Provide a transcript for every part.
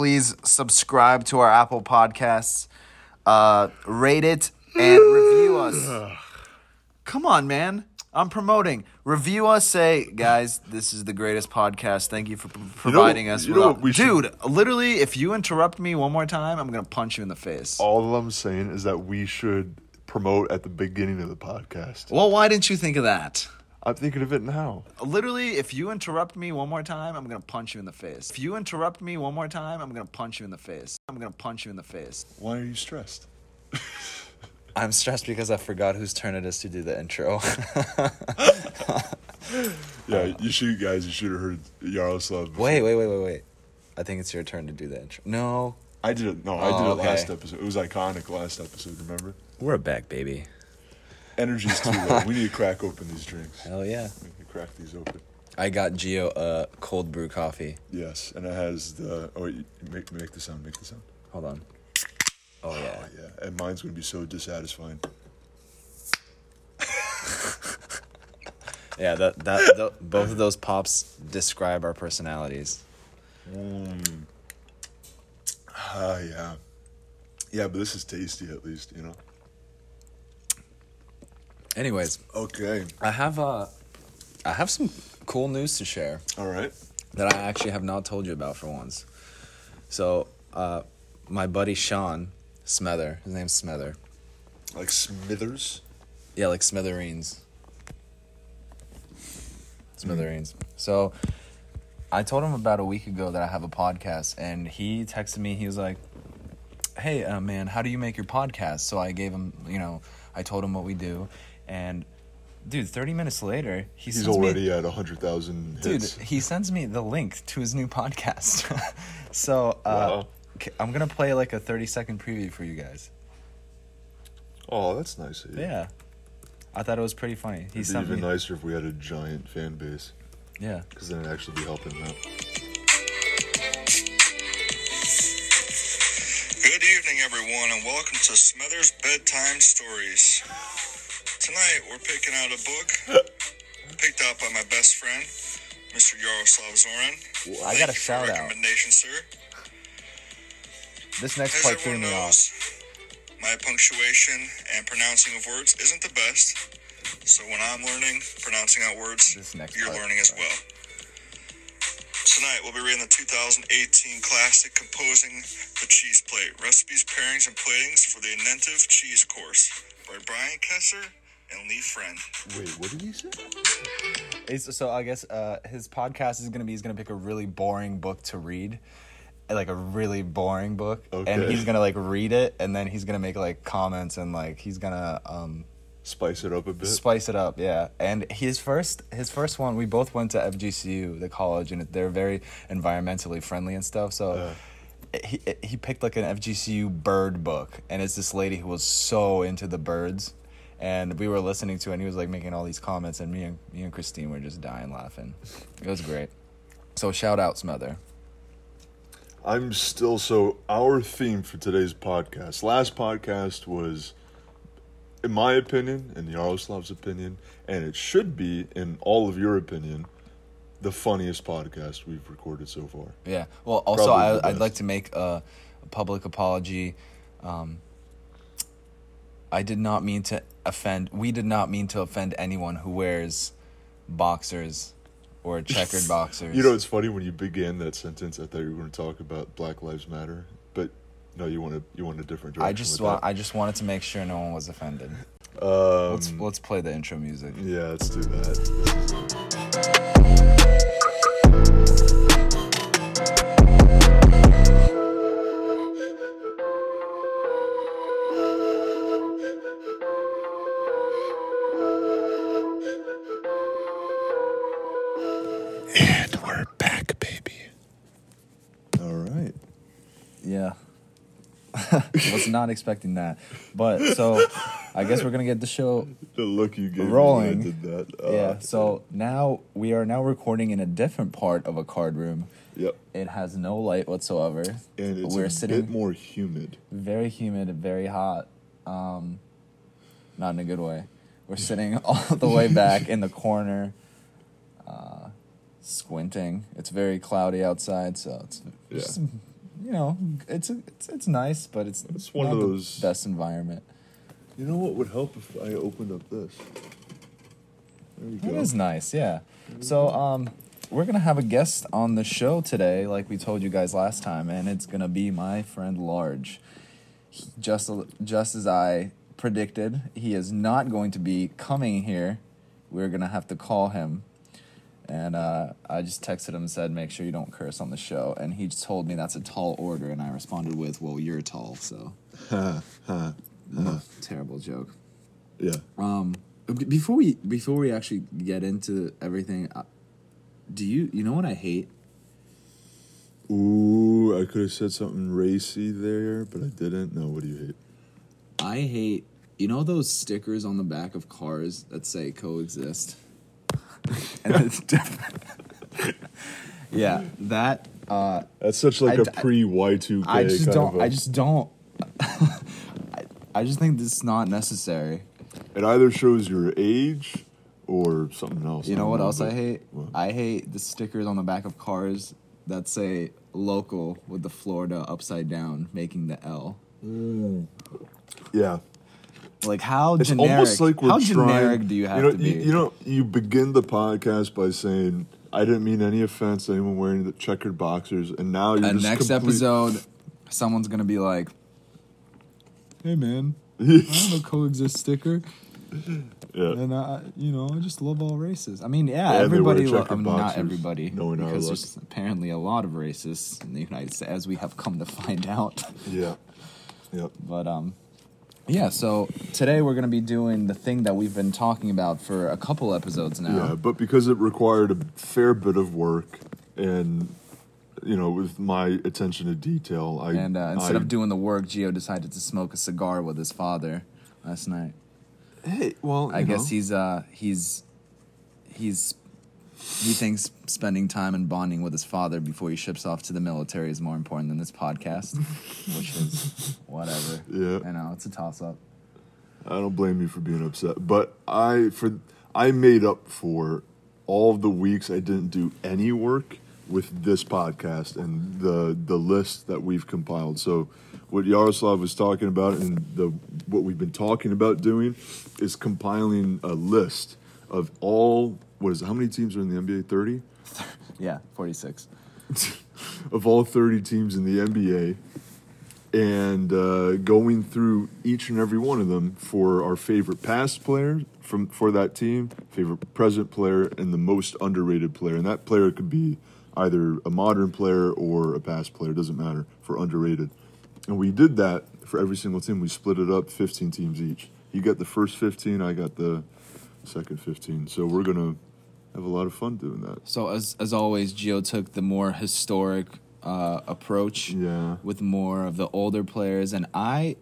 please subscribe to our Apple Podcasts, uh, rate it, and review us. Come on, man. I'm promoting. Review us. Say, guys, this is the greatest podcast. Thank you for p- providing us. you know with- what we should- Dude, literally, if you interrupt me one more time, I'm gonna punch you in the face. All I'm saying is that we should promote at the beginning of the podcast. Well, why didn't you think of that? I'm thinking of it now. Literally, if you interrupt me one more time, I'm gonna punch you in the face. If you interrupt me one more time, I'm gonna punch you in the face. I'm gonna punch you in the face. Why are you stressed? I'm stressed because I forgot whose turn it is to do the intro. Yeah, you should, guys. You should have heard Yaroslav. before. wait, wait, wait, wait, wait. I think it's your turn to do the intro. No, I did it. No, I did Oh, it last episode. It was iconic last episode. Remember? we're back, baby. Energy's too low. we need to crack open these drinks. Hell yeah. We need to crack these open. I got Geo uh, cold brew coffee. Yes, and it has the. Oh, wait, make make the sound. Make the sound. Hold on. Oh yeah. Oh yeah, and mine's gonna be so dissatisfying. Yeah, that that both of those pops describe our personalities. Mm. Ah, yeah. Yeah, but this is tasty at least, you know. Anyways, Okay. I have uh I have some cool news to share All right. that I actually have not told you about for once. So, uh my buddy Sean Smether, his name's Smether. Like Smithers. Yeah, like smithereens. Smithereens. So I told him about a week ago that I have a podcast, and he texted me. He was like, "Hey, uh, man, how do you make your podcast?" So I gave him, you know, I told him what we do, and dude, thirty minutes later, he He's sends me- already at hundred thousand dude he sends me the link to his new podcast so uh Wow. k- i'm gonna play like a 30 second preview for you guys Oh, that's nice. Of you. yeah i thought it was pretty funny he It'd be even me nicer if we had a giant fan base, yeah because then it'd actually be helping out. Good evening, everyone, and welcome to Smothers Bedtime Stories. Tonight, we're picking out a book picked out by my best friend, Mr. Yaroslav Zoran. I Thank got a shout out. recommendation, sir. this next As part threw me off my punctuation and pronouncing of words isn't the best. So when I'm learning pronouncing out words, you're learning as well. Tonight we'll be reading the 2018 classic Composing the Cheese Plate Recipes, Pairings, and Platings for the Inventive Cheese Course by Brian Keyser and Lee Friend. Wait, what did he say? It's- so i guess uh his podcast is gonna be he's gonna pick a really boring book to read like a really boring book and he's gonna like read it and then he's gonna make like comments and like he's gonna um Spice it up a bit. spice it up yeah and his first his first one we both went to fgcu the college and they're very environmentally friendly and stuff so Uh. he, he picked like an fgcu bird book and it's this lady who was so into the birds and we were listening to it and he was like making all these comments and me and me and christine were just dying laughing it was great so shout out smother I'm still so our theme for today's podcast. Last podcast was in my opinion, in Yaroslav's opinion, and it should be in all of your opinion, the funniest podcast we've recorded so far. Yeah. Well, also, Probably I, I'd like to make a, a public apology. Um, I did not mean to offend. We did not mean to offend anyone who wears boxers or checkered boxers. You know, it's funny when you began that sentence. I thought you were going to talk about Black Lives Matter, but no, you want to you want a different direction. I just with want. I just wanted to make sure no one was offended. Um, Let's let's play the intro music. yeah, let's do that. Not expecting that, but so I guess we're gonna get the show The look you gave Rolling. me when I did that. Uh, yeah. So now we are now recording in a different part of a card room. Yep. It has no light whatsoever. And it's We're a sitting bit more humid. very humid, very hot. Um, not in a good way. We're sitting all the way back in the corner, uh, squinting. It's very cloudy outside, so it's Yeah. just, you know, it's a, it's it's nice, but it's It's one of the those- best environment. You know what would help if I opened up this? There It go. is nice, yeah. So, um, we're gonna have a guest on the show today, like we told you guys last time, and it's gonna be my friend Large. He- Just just as I predicted, he is not going to be coming here. We're gonna have to call him, and uh, I just texted him and said, "Make sure you don't curse on the show." And he just told me that's a tall order, and I responded with, "Well, you're tall, so." Terrible joke. Yeah. Um, before we before we actually get into everything, uh, do you you know what I hate? Ooh, I could have said something racy there, but I didn't. No, what do you hate? I hate you know those stickers on the back of cars that say coexist, and it's different. yeah, that uh, That's such like I a pre Y two K. I just don't. I just don't. I, I just think this is not necessary. It either shows your age or something else. You know what else I hate? What? I hate the stickers on the back of cars that say local with the Florida upside down, making the L. Yeah. Like how It's generic? almost like we're how trying, generic do you have know, to be? You, you know, you begin the podcast by saying, "I didn't mean any offense to anyone wearing the checkered boxers," and now you're and just next complete- episode, someone's gonna be like, "Hey man, I have a coexist sticker, yeah. and I, you know, I just love all races. I mean, yeah, Yeah, everybody. Lo- I mean, not everybody, knowing our because look. there's apparently a lot of racists in the United States, as we have come to find out. Yeah. Yeah. But um, yeah. So today we're gonna be doing the thing that we've been talking about for a couple episodes now. Yeah, but because it required a fair bit of work and you know, with my attention to detail, I and uh, instead I- of doing the work, Gio decided to smoke a cigar with his father last night. hey, well, I guess know, he's uh he's he's he thinks spending time and bonding with his father before he ships off to the military is more important than this podcast, which is whatever. Yeah. I know it's a toss up. I don't blame you for being upset, but I for I made up for all of the weeks I didn't do any work with this podcast and the the list that we've compiled. So what Yaroslav was talking about and the what we've been talking about doing is compiling a list of all what is it, how many teams are in the NBA? 30? Yeah, forty six. of all 30 teams in the NBA and uh, going through each and every one of them for our favorite past player from for that team, favorite present player, and the most underrated player. And that player could be either a modern player or a past player, doesn't matter, for underrated. And we did that for every single team. We split it up 15 teams each. You got the first 15, I got the second 15. So we're going to have a lot of fun doing that. So as as always, Gio took the more historic uh, approach. Yeah. with more of the older players and i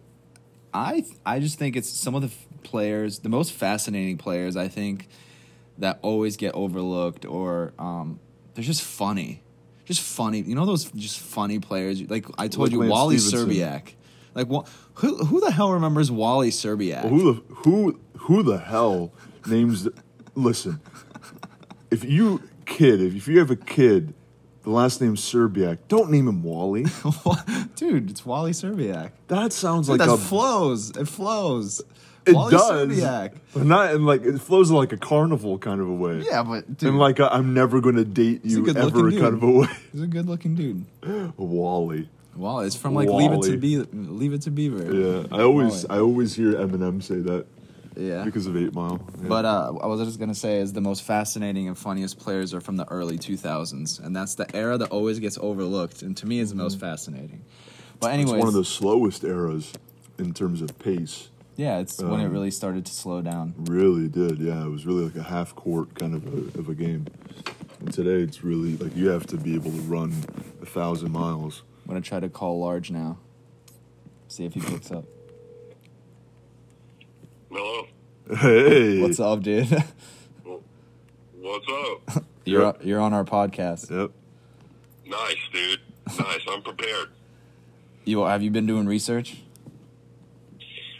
i i just think it's some of the f- players the most fascinating players i think that always get overlooked or um they're just funny just funny you know those just funny players like i told Like you Lance wally Stephenson. Szczerbiak like wha- who who the hell remembers wally Szczerbiak Well, who the who who the hell names? The, listen, if you kid, if you have a kid, the last name's Szczerbiak, don't name him Wally. dude it's wally Szczerbiak That sounds Dude, like that a. flows it flows it wally does, Szczerbiak but not in like it flows in like a carnival kind of a way. yeah but dude and like i I'm never gonna date He's a you ever kind of a way. he's a good looking dude Wally. Well, it's from like Leave It to Be Leave It to Beaver. Yeah, I always Wally. I always hear Eminem say that yeah. because of Eight Mile. Yeah. but uh, I was just gonna say is the most fascinating and funniest players are from the early 2000s, and that's the era that always gets overlooked, and to me is the most fascinating. But Mm-hmm. it's one of the slowest eras in terms of pace. yeah, it's when it um, really started to slow down. Really did, yeah. It was really like a half court kind of a, of a game. And today it's really like you have to be able to run a thousand miles. I'm gonna try to call Large now, see if he picks up. Hello. Hey, What's up, dude? What's up? you're Yep. you're on our podcast. Yep. nice, dude. Nice. I'm prepared. You have you been doing research?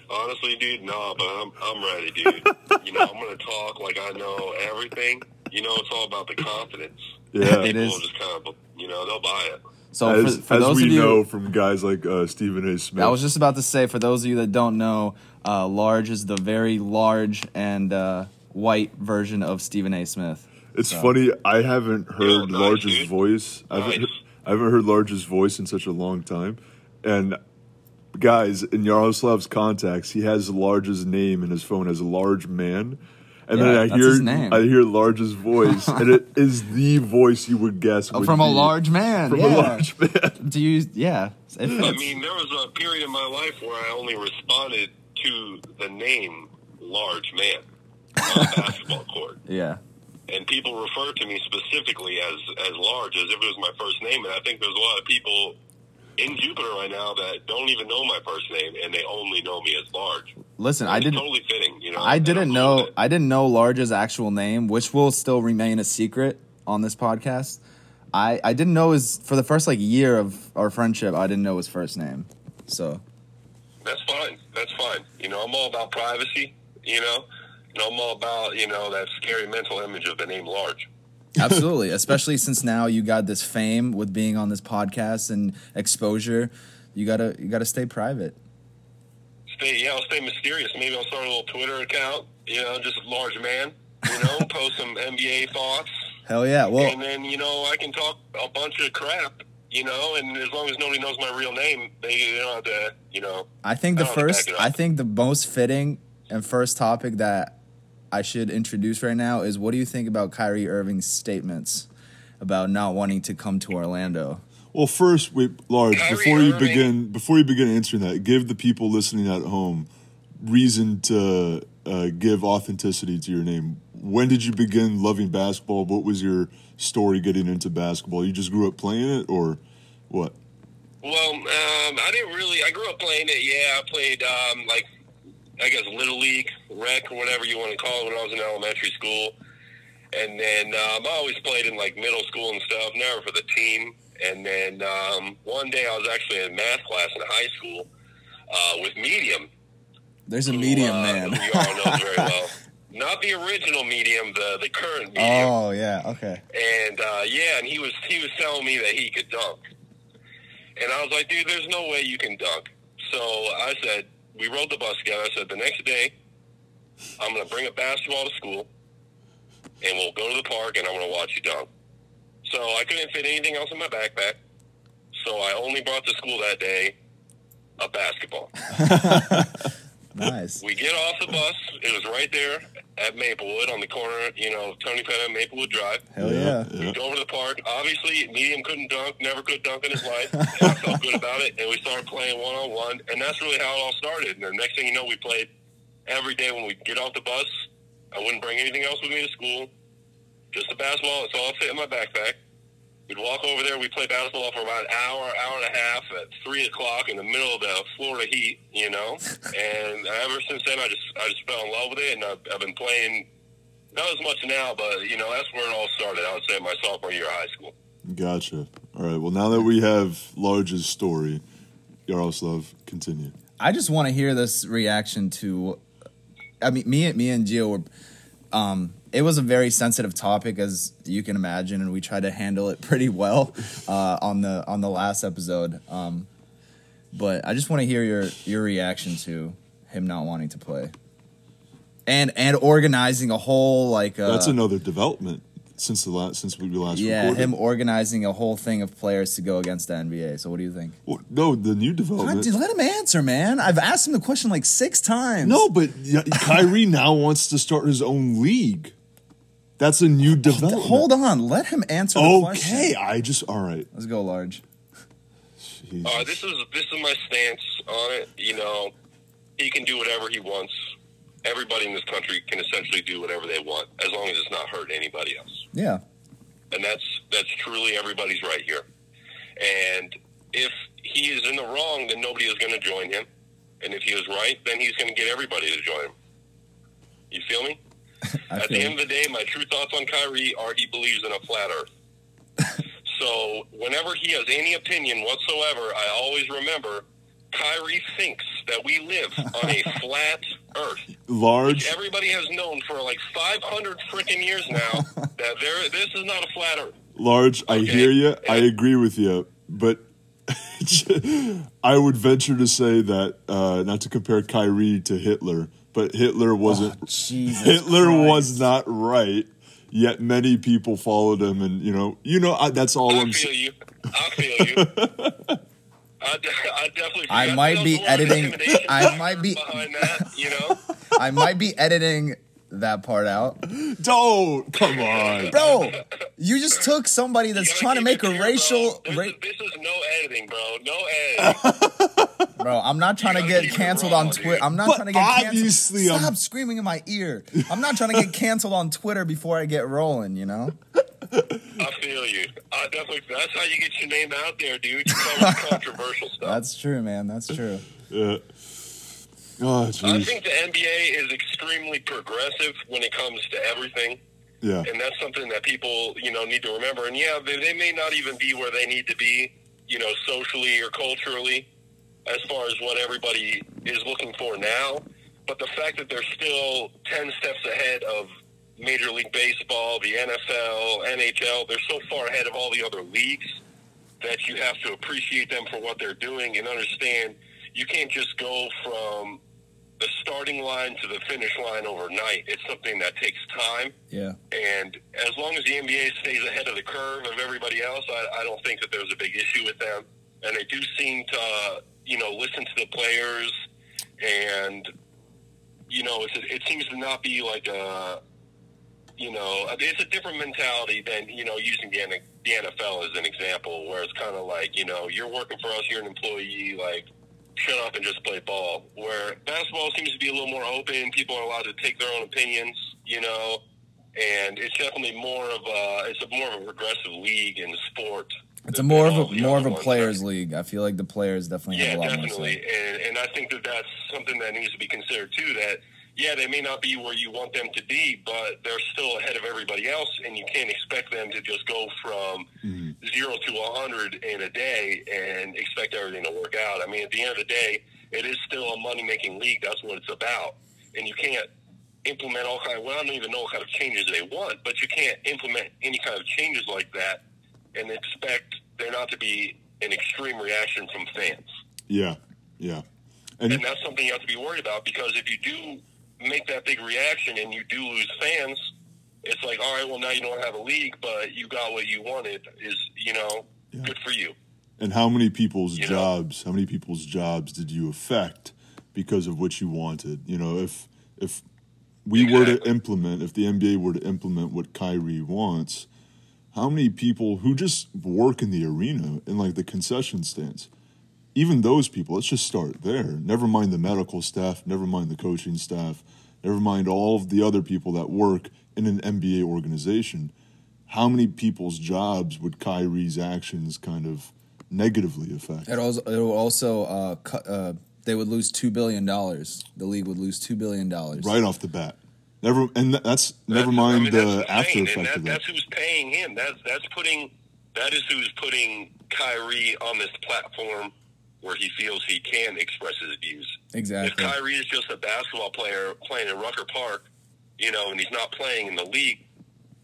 Honestly, dude, no, but I'm I'm ready, dude. you know, I'm gonna talk like I know everything. You know, it's all about the confidence. Yeah. It People is. will just kind of, you know, they'll buy it. So as, for, for as those we of you, know from guys like uh, Stephen A. Smith. I was just about to say, for those of you that don't know, uh, large is the very large and uh, white version of Stephen A. Smith. It's So- funny. I haven't heard nice, Large's dude. voice. I haven't, Nice. heard, I haven't heard Large's voice in such a long time. And guys, in Yaroslav's contacts, he has Large's name in his phone as Large Man. And Yeah, then I hear name. I hear Large's voice, and it is the voice you would guess would Oh, from a large man. from yeah. a large man. Do you? Yeah. It I mean, there was a period in my life where I only responded to the name large man on a basketball court. yeah. And people refer to me specifically as, as large, as if it was my first name. And I think there's a lot of people in Jupiter right now that don't even know my first name and they only know me as large. Listen, I didn't. totally fitting, you know. I didn't know. it. I didn't know Large's actual name, which will still remain a secret on this podcast. I I didn't know his for the first like year of our friendship. I didn't know his first name. So That's fine. That's fine. You know, I'm all about privacy, you know. And I'm all about, you know, that scary mental image of the name large. absolutely, especially since now you got this fame with being on this podcast and exposure. You gotta you gotta stay private. stay yeah, I'll stay mysterious. Maybe I'll start a little Twitter account, you know, just large man, you know, post some NBA thoughts. Hell yeah. Well, and then, you know, I can talk a bunch of crap, you know, and as long as nobody knows my real name, they don't have to, you know. I think the I first, back it up. I think the most fitting and first topic that I should introduce right now is what do you think about Kyrie Irving's statements about not wanting to come to Orlando? Well, first, wait, Large. Kyrie before you Irving. begin, before you begin answering that, give the people listening at home reason to uh, give authenticity to your name. When did you begin loving basketball? What was your story getting into basketball? You just grew up playing it, or what? Well, um, I didn't really, I grew up playing it, yeah. I played, um, like, I guess, Little League, rec, or whatever you want to call it when I was in elementary school. And then um, I always played in, like, middle school and stuff, never for the team. And then um, one day I was actually in math class in high school uh, with Medium. There's a who, medium uh, man. Who you all know very well. Not the original Medium, the, the current Medium. oh yeah, okay. And uh, yeah, and he was he was telling me that he could dunk, and I was like, dude, there's no way you can dunk. So I said, we rode the bus together. I said, the next day, I'm gonna bring a basketball to school, and we'll go to the park, and I'm gonna watch you dunk. So I couldn't fit anything else in my backpack, so I only brought to school that day a basketball. Nice. We get off the bus. It was right there at Maplewood on the corner, you know, Toney Penna and Maplewood Drive. Hell yeah. We go over to the park. Obviously, medium couldn't dunk, never could dunk in his life. And I felt good about it, and we started playing one on one, and that's really how it all started. And the next thing you know, we played every day when we get off the bus. I wouldn't bring anything else with me to school, just the basketball. That's all I fit in my backpack. We'd walk over there. We'd play basketball for about an hour, hour and a half at three o'clock in the middle of the Florida heat, you know. And ever since then, I just I just fell in love with it, and I've, I've been playing not as much now, but you know that's where it all started. I would say my sophomore year of high school. Gotcha. All right. Well, now that we have Large's story, Yaroslav, continue. I just want to hear this reaction to. I mean, me, and me and Gio were. Um, it was a very sensitive topic, as you can imagine, and we tried to handle it pretty well uh, on the on the last episode. Um, but I just want to hear your your reaction to him not wanting to play, and and organizing a whole like uh, That's another development since the last since we last yeah recorded. him organizing a whole thing of players to go against the NBA. So what do you think? Well, no, the new God, development. dude, let him answer, man. I've asked him the question like six times. No, but Kyrie now wants to start his own league. That's a new development. Hold on, let him answer the Okay, question. I just all right. Let's go large. Uh, this is this is my stance on it. You know, he can do whatever he wants. Everybody in this country can essentially do whatever they want as long as it's not hurting anybody else. Yeah. and that's that's truly everybody's right here. And if he is in the wrong, then nobody is going to join him. And if he is right, then he's going to get everybody to join him. You feel me? At the end of the day, my true thoughts on Kyrie are he believes in a flat Earth. so whenever he has any opinion whatsoever, I always remember Kyrie thinks that we live on a flat Earth. Large. Everybody has known for like 500 freaking years now that there this is not a flat Earth. Large, I hear you. I agree with you. but I would venture to say that uh, not to compare Kyrie to Hitler, but Hitler wasn't. Oh, Jesus Hitler Christ. was not right. Yet many people followed him, and you know, you know, I, that's all I I'm. feel saying. you. I feel you. I, de- I definitely. I might be there's a lot of editing- I might be- behind that. You know, I might be editing that part out. Don't come on. Bro, you just took somebody that's trying to make a pure, racial. Bro. This, Ra- is, this is no editing, bro. No editing. bro, I'm not trying to get gotta keep it canceled raw, on. Twitter. I'm not But trying to get obviously canceled. I'm- Stop screaming in my ear. I'm not trying to get canceled on Twitter before I get rolling. You know. I feel you. I definitely. That's how you get your name out there, dude. You controversial stuff. That's true, man. That's true. Yeah. Oh, I think the NBA is extremely progressive when it comes to everything. Yeah. and that's something that people you know need to remember and yeah they, they may not even be where they need to be you know socially or culturally as far as what everybody is looking for now but the fact that they're still 10 steps ahead of major league baseball the nfl nhl they're so far ahead of all the other leagues that you have to appreciate them for what they're doing and understand you can't just go from the starting line to the finish line overnight it's something that takes time Yeah. and as long as the NBA stays ahead of the curve of everybody else, I, I don't think that there's a big issue with them. And they do seem to, uh, you know, listen to the players, and you know, it's it seems to not be like a, you know, it's a different mentality than you know using the, the NFL as an example, where it's kind of like you know you're working for us, you're an employee, like shut up and just play ball. Where basketball seems to be a little more open, people are allowed to take their own opinions, you know and it's definitely more of a it's a more of a progressive league in sport. It's a more of a more of a players league. I feel like the players definitely Yeah, have a lot more definitely, say. and and I think that that's something that needs to be considered too. That yeah, they may not be where you want them to be, but they're still ahead of everybody else, and you can't expect them to just go from mm-hmm. zero to a hundred in a day and expect everything to work out. I mean, at the end of the day, it is still a money making league. That's what it's about, and you can't implement all kind of well, I don't even know what kind of changes they want, but you can't implement any kind of changes like that and expect there not to be an extreme reaction from fans. Yeah. Yeah. And And that's something you have to be worried about because if you do make that big reaction and you do lose fans, it's like, all right, well now you don't have a league, but you got what you wanted. Is you know, Yeah. good for you. And how many people's You know? jobs? How many people's jobs did you affect because of what you wanted? You know, if if we were to implement, if the NBA were to implement what Kyrie wants, how many people who just work in the arena in like the concession stands, even those people, let's just start there. Never mind the medical staff, never mind the coaching staff, never mind all of the other people that work in an NBA organization. How many people's jobs would Kyrie's actions kind of negatively affect? It also it will also uh, cut, uh they would lose two billion dollars. The league would lose two billion dollars. right off the bat. Never, and that's never That's- mind I mean, the after and effect that, of that. That's who's paying him. That's that's putting that is who's putting Kyrie on this platform where he feels he can express his views. Exactly. If Kyrie is just a basketball player playing in Rucker Park, you know, and he's not playing in the league,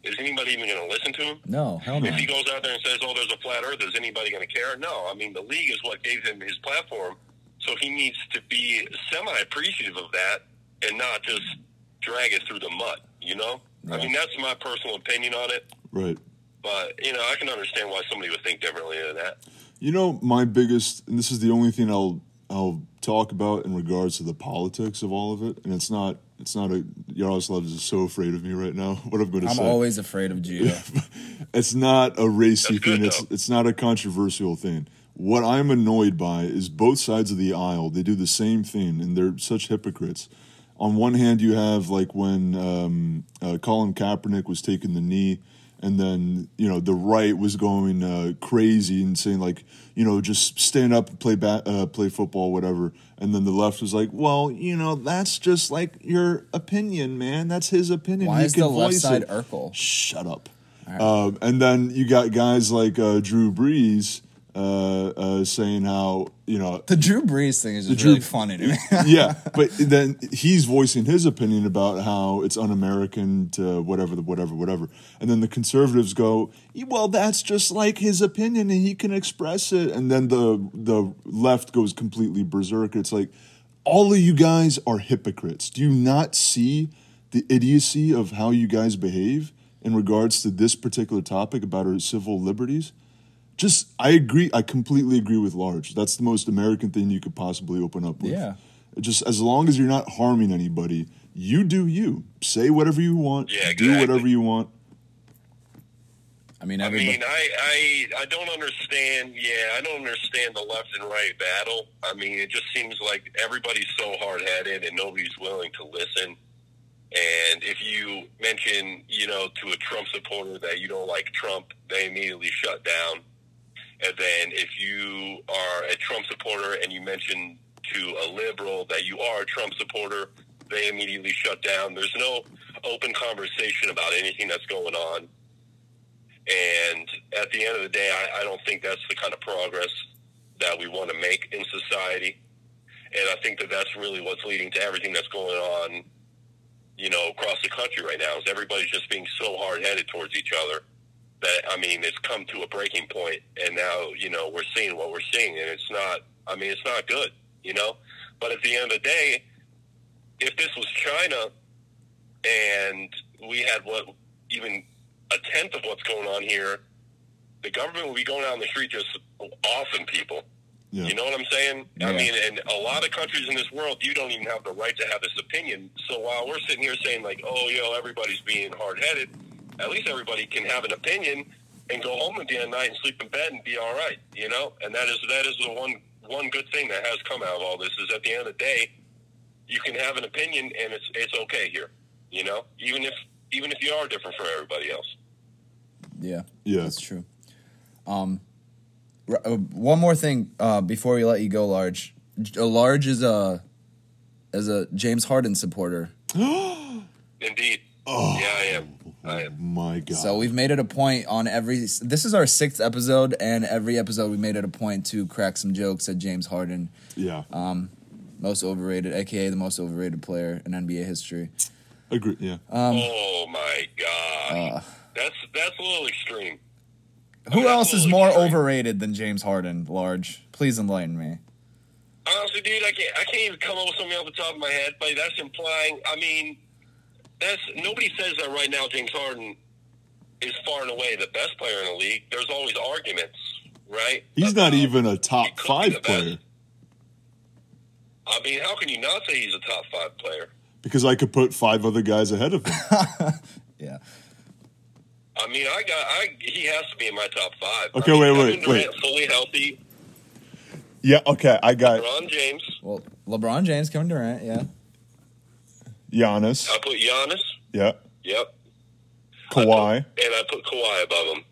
is anybody even going to listen to him? No, hell no. If he goes out there and says, "Oh, there's a flat Earth," is anybody going to care? No. I mean, the league is what gave him his platform, so he needs to be semi-appreciative of that and not just drag it through the mud. You know, I mean, that's my personal opinion on it. Right. But you know, I can understand why somebody would think differently than that. You know, my biggest, and this is the only thing I'll I'll talk about in regards to the politics of all of it, and it's not it's not a Yaroslav is so afraid of me right now. What I'm going to say. I'm always afraid of Gio. it's not a racy thing. It's it's not a controversial thing. What I'm annoyed by is both sides of the aisle. They do the same thing, and they're such hypocrites. On one hand, you have like when um, uh, Colin Kaepernick was taking the knee, and then you know the right was going uh, crazy and saying like you know just stand up and play ba- uh, play football, whatever. And then the left was like, well, you know that's just like your opinion, man. That's his opinion. Why He is can the left side it." Urkel? Shut up. Um, and then you got guys like uh, Drew Brees uh, uh, saying how you know The Drew Brees thing is just Drew- really funny to me. yeah, but then he's voicing his opinion about how it's un-American to whatever, the whatever, whatever, and then the conservatives go, "Well, that's just like his opinion, and he can express it." And then the the left goes completely berserk. It's like all of you guys are hypocrites. Do you not see the idiocy of how you guys behave in regards to this particular topic about our civil liberties? Just, I agree. I completely agree with Large. That's the most American thing you could possibly open up with. Yeah. Just as long as you're not harming anybody, you do you. Say whatever you want. Yeah, Do whatever you want. I mean, I mean, I, I I don't understand. Yeah, I don't understand the left and right battle. I mean, it just seems like everybody's so hard headed and nobody's willing to listen. And if you mention, you know, to a Trump supporter that you don't like Trump, they immediately shut down. And then if you are a Trump supporter and you mention to a liberal that you are a Trump supporter, they immediately shut down. There's no open conversation about anything that's going on. And at the end of the day, I, I don't think that's the kind of progress that we want to make in society. And I think that that's really what's leading to everything that's going on, you know, across the country right now. Is everybody's just being so hard headed towards each other that I mean, it's come to a breaking point, and now you know we're seeing what we're seeing, and it's not. I mean, it's not good, you know. But at the end of the day, if this was China, and we had what even a tenth of what's going on here, the government would be going out on the street just offing people. Yeah. You know what I'm saying? I mean, and a lot of countries in this world, you don't even have the right to have this opinion. So while we're sitting here saying like, "Oh, yo, everybody's being hard headed," at least everybody can have an opinion and go home at the end of the night and sleep in bed and be all right. You know, and that is that is the one one good thing that has come out of all this is at the end of the day, you can have an opinion and it's it's okay here. You know, even if even if you are different from everybody else. yeah. Yeah. That's true. Um, uh, one more thing uh, before we let you go, Large. Uh, Large is a as a James Harden supporter. Indeed. Oh. Yeah, I am. I. My God. So we've made it a point on every. This is our sixth episode, and every episode we made it a point to crack some jokes at James Harden, yeah. um, most overrated, aka the most overrated player in NBA history. Agree. Yeah. oh my god. Uh, that's that's a little extreme. who that's else is more extreme. overrated than James Harden? Large, please enlighten me. Honestly, dude, I can't I can't even come up with something off the top of my head, but that's implying I mean that's nobody says that right now James Harden is far and away the best player in the league. There's always arguments, right? He's not even a top five player I mean, how can you not say he's a top five player? because I could put five other guys ahead of him. Yeah, I mean, I got I he has to be in my top five. Okay, I mean, wait, wait, Durant, wait. fully healthy. yeah. Okay. I got LeBron James. well, LeBron James, Kevin Durant, yeah. Giannis. I put Giannis. Yeah. Yep. Kawhi. and I put Kawhi above him.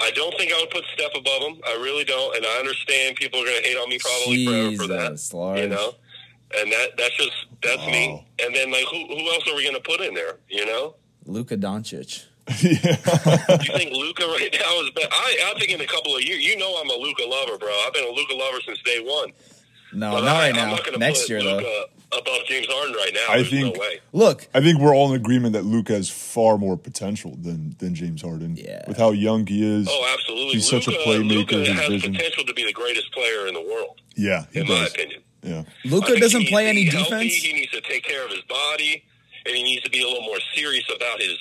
I don't think I would put Steph above him. I really don't, and I understand people are going to hate on me probably forever for that. Jesus, Large. You know, and that that's just that's me. And then like who who else are we going to put in there? You know, Luka Doncic. yeah. you think Luka right now is? Be- I I think in a couple of years, you know, I'm a Luka lover, bro. I've been a Luka lover since day one. No, But not I, right I'm now. not Next put year, though. Above James Harden right now. I There's think- no way. Look, I think we're all in agreement that Luka has far more potential than than James Harden. Yeah. With how young he is. Oh, absolutely. He's such a playmaker, Luka has vision. potential to be the greatest player in the world, Yeah. He in my opinion. Yeah. I Luka think doesn't play any be healthy, defense. He needs to take care of his body, and he needs to be a little more serious about his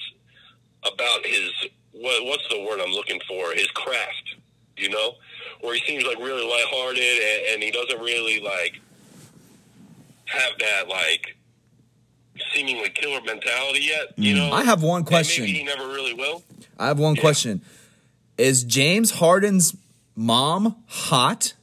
about his what, what's the word I'm looking for? His craft, you know, where he seems like really lighthearted, and, and he doesn't really like have that like seemingly killer mentality yet. You know, Mm. I have one And question. maybe he never really will. I have one Yeah. question. Is James Harden's mom hot?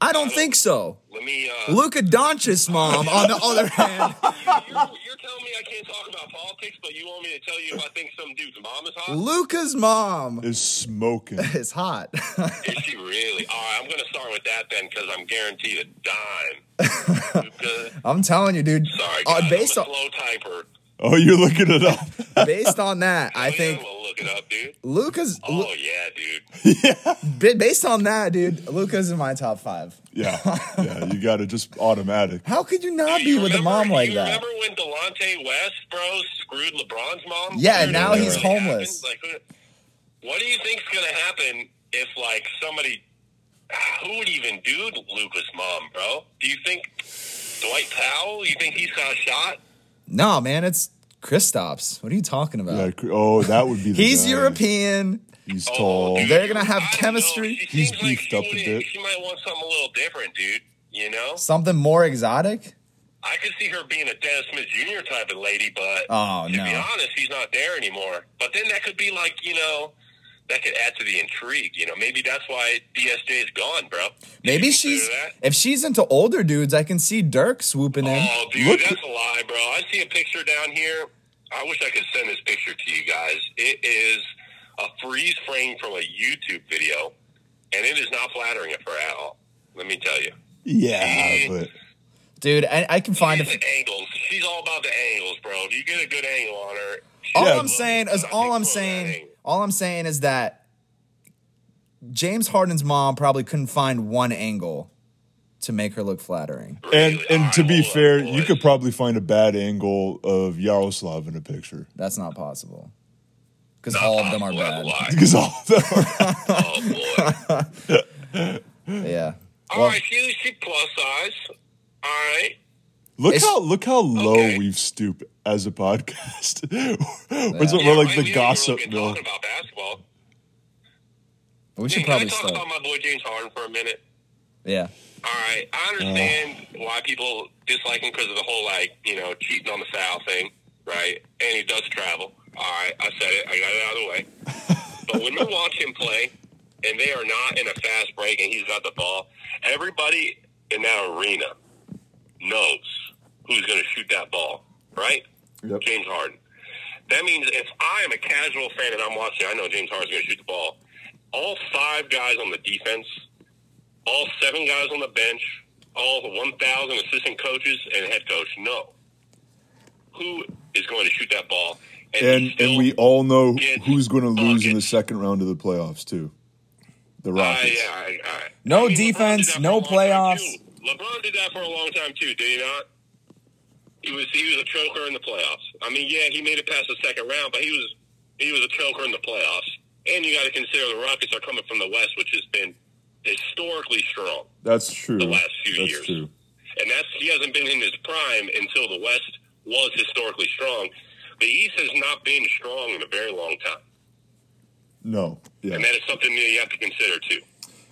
I don't think so. Let me. Uh, Luka Doncic's mom, on the other hand, you, you're, you're telling me I can't talk about politics, but you want me to tell you if I think some dude's mom is hot? Luka's mom Is smoking. is hot. Is she really? All right, I'm going to start with that then because I'm guaranteed a dime. Luka, I'm telling you, dude. sorry, Uh, guys, based I'm on a slow typer. Oh, you're looking it up. Based on that, I Oh, yeah, think I'm gonna look it up, dude. Luka's. Oh yeah, dude. Ba- Based on that, dude, Luka's in my top five. yeah, yeah. You got to just automatic. How could you not Do be you with a mom like you that? Remember when Delonte West, bro, screwed LeBron's mom? Yeah, and now he's really homeless. happened? Like, what do you think's gonna happen if like somebody? Who would even do Luka's mom, bro? Do you think Dwight Powell? You think he's got a shot? No, man, it's Kristaps. What are you talking about? Yeah. Oh, that would be. The He's guy. European. He's Oh, tall. dude, They're gonna have I chemistry. She He's seems like beefed she up a wouldn't- bit. She might want something a little different, dude. You know, Something more exotic. I could see her being a Dennis Smith Jr. type of lady, but Oh, to no. be honest, he's not there anymore. But then that could be like, you know, that could add to the intrigue. You know, maybe that's why DSJ is gone, bro. Did Maybe she's that? if she's into older dudes, I can see Dirk swooping in. Oh, dude, Look- that's a lie, bro. I see a picture down here. I wish I could send this picture to you guys. It is a freeze frame from a YouTube video, and it is not flattering her at all. Let me tell you. Yeah, but Dude, I, I can find the angles. She's all about the angles, bro. If you get a good angle on her, all I'm saying is all I'm saying. All I'm saying is that James Harden's mom probably couldn't find one angle to make her look flattering. and and to be fair, you could probably find a bad angle of Yaroslav in a picture That's not possible. Because all of them are bad. that's a lie. because all of them are. Oh boy. Yeah. All Well, right, she she plus size. All right. Look It's- how look how low Okay. we've stooped as a podcast. we're, Yeah. we're like the we gossip really been mill. talking about basketball. we should Can probably I talk start. about my boy James Harden for a minute? Yeah. All right, I uh. understand why people dislike him because of the whole like you know cheating on the foul thing, right? And he does travel. All right, I said it. I got it out of the way. but when you watch him play, and they are not in a fast break, and he's got the ball, everybody in that arena knows who's going to shoot that ball, right? Yep. James Harden. That means if I am a casual fan and I'm watching, I know James Harden's going to shoot the ball. All five guys on the defense, all seven guys on the bench, all 1,000 assistant coaches and head coach know who is going to shoot that ball. And he still- and we all know who's going to lose in the second round of the playoffs too. The Uh, Rockets. yeah, I, I, No I mean, defense, no for a long time, playoffs. LeBron did that for a long time too, did he not? He was he was a choker in the playoffs. I mean, yeah, he made it past the second round, but he was he was a choker in the playoffs. And you got to consider the Rockets are coming from the West, which has been historically strong. That's true. The last few That's years. true. and that's he hasn't been in his prime until the West was historically strong. The East has not been strong in a very long time, No. Yeah. and that is something that you have to consider too.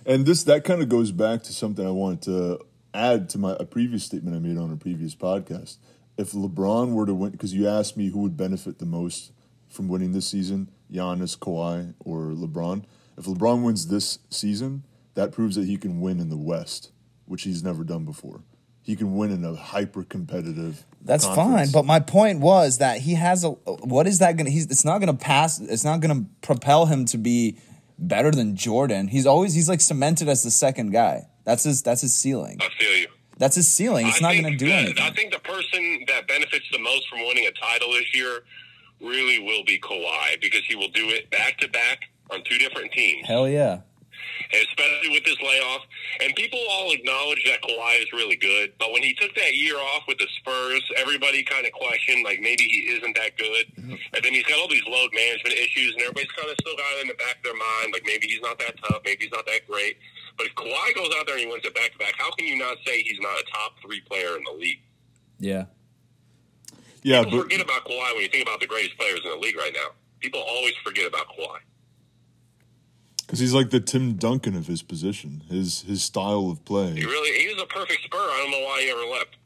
And this that kind of goes back to something I wanted to add to my a previous statement I made on a previous podcast. If LeBron were to win, because you asked me who would benefit the most from winning this season, Giannis, Kawhi, or LeBron. If LeBron wins this season, that proves that he can win in the West, which he's never done before. He can win in a hyper competitive. That's fine, but my point was that he has a. What is that going to? He's. It's not going to pass. It's not going to propel him to be better than Jordan. He's always. He's like cemented as the second guy. That's his. That's his ceiling. I feel you. That's his ceiling. It's I not going to do that- anything. I think the person that benefits the most from winning a title this year really will be Kawhi because he will do it back to back on two different teams. Hell yeah. And especially with this layoff. And people all acknowledge that Kawhi is really good, but when he took that year off with the Spurs, everybody kind of questioned like maybe he isn't that good. Mm-hmm. And then he's got all these load management issues, and everybody's kind of still got it in the back of their mind like maybe he's not that tough, maybe he's not that great. But if Kawhi goes out there and he wins it back to back, how can you not say he's not a top three player in the league? Yeah. yeah, People but forget about Kawhi when you think about the greatest players in the league right now. People always forget about Kawhi. Because he's like the Tim Duncan of his position, his his style of play. He really he was a perfect Spur. I don't know why he ever left.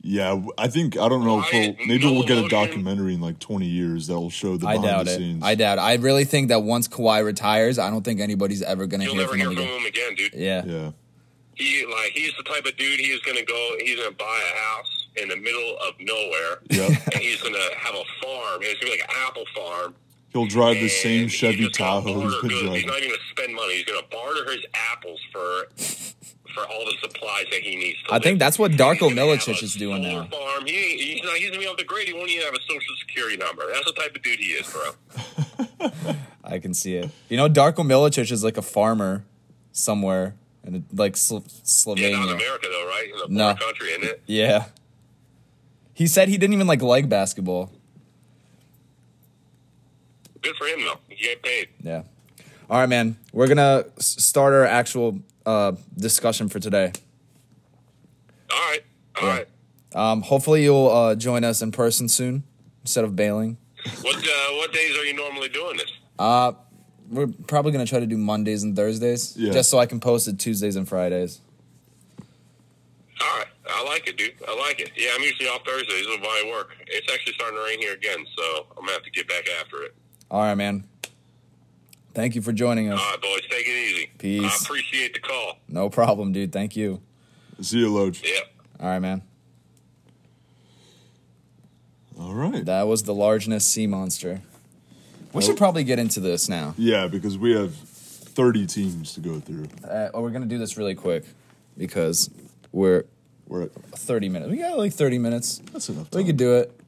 Yeah, I think I don't know if we'll, maybe no we'll get a documentary in like twenty years that will show the I behind doubt the it. scenes. I doubt. It. I really think that once Kawhi retires, I don't think anybody's ever going to You'll hear never from hear him from again. him again, dude. Yeah. yeah, He like he's the type of dude. He's gonna go. He's gonna buy a house in the middle of nowhere, yeah. and he's gonna have a farm. It's gonna be like an apple farm. He'll drive the same he's Chevy Tahoe he's barter been goods. He's not even gonna spend money. He's gonna barter his apples for for all the supplies that he needs. To I think that's what Darko Milicic is doing now. Farm. He, he's not. He's gonna be off the grid. He won't even have a social security number. That's the type of dude he is, bro. I can see it. You know, Darko Milicic is like a farmer somewhere in like Slo- Yeah, not in Slovenia. America though, right? In a No. country, isn't it? Yeah. He said he didn't even like like basketball. Good for him though. He get paid. Yeah. All right, man. We're gonna start our actual uh, discussion for today. All right. All Yeah. right. Um, hopefully, you'll uh, join us in person soon instead of bailing. What uh, what days are you normally doing this? Uh, we're probably gonna try to do Mondays and Thursdays, Yeah. just so I can post it Tuesdays and Fridays. All right. I like it, dude. I like it. Yeah, I'm usually off Thursdays with my work. It's actually starting to rain here again, so I'm gonna have to get back after it. All right, man. Thank you for joining us. All right, boys. Take it easy. Peace. I appreciate the call. No problem, dude. Thank you. See you, Loge. Yep. All right, man. All right. That was the largeness sea monster. We should probably get into this now. Yeah, because we have 30 teams to go through. Uh, oh, we're gonna do this really quick because we're We're at, 30 minutes. We got like 30 minutes. that's enough We could do it.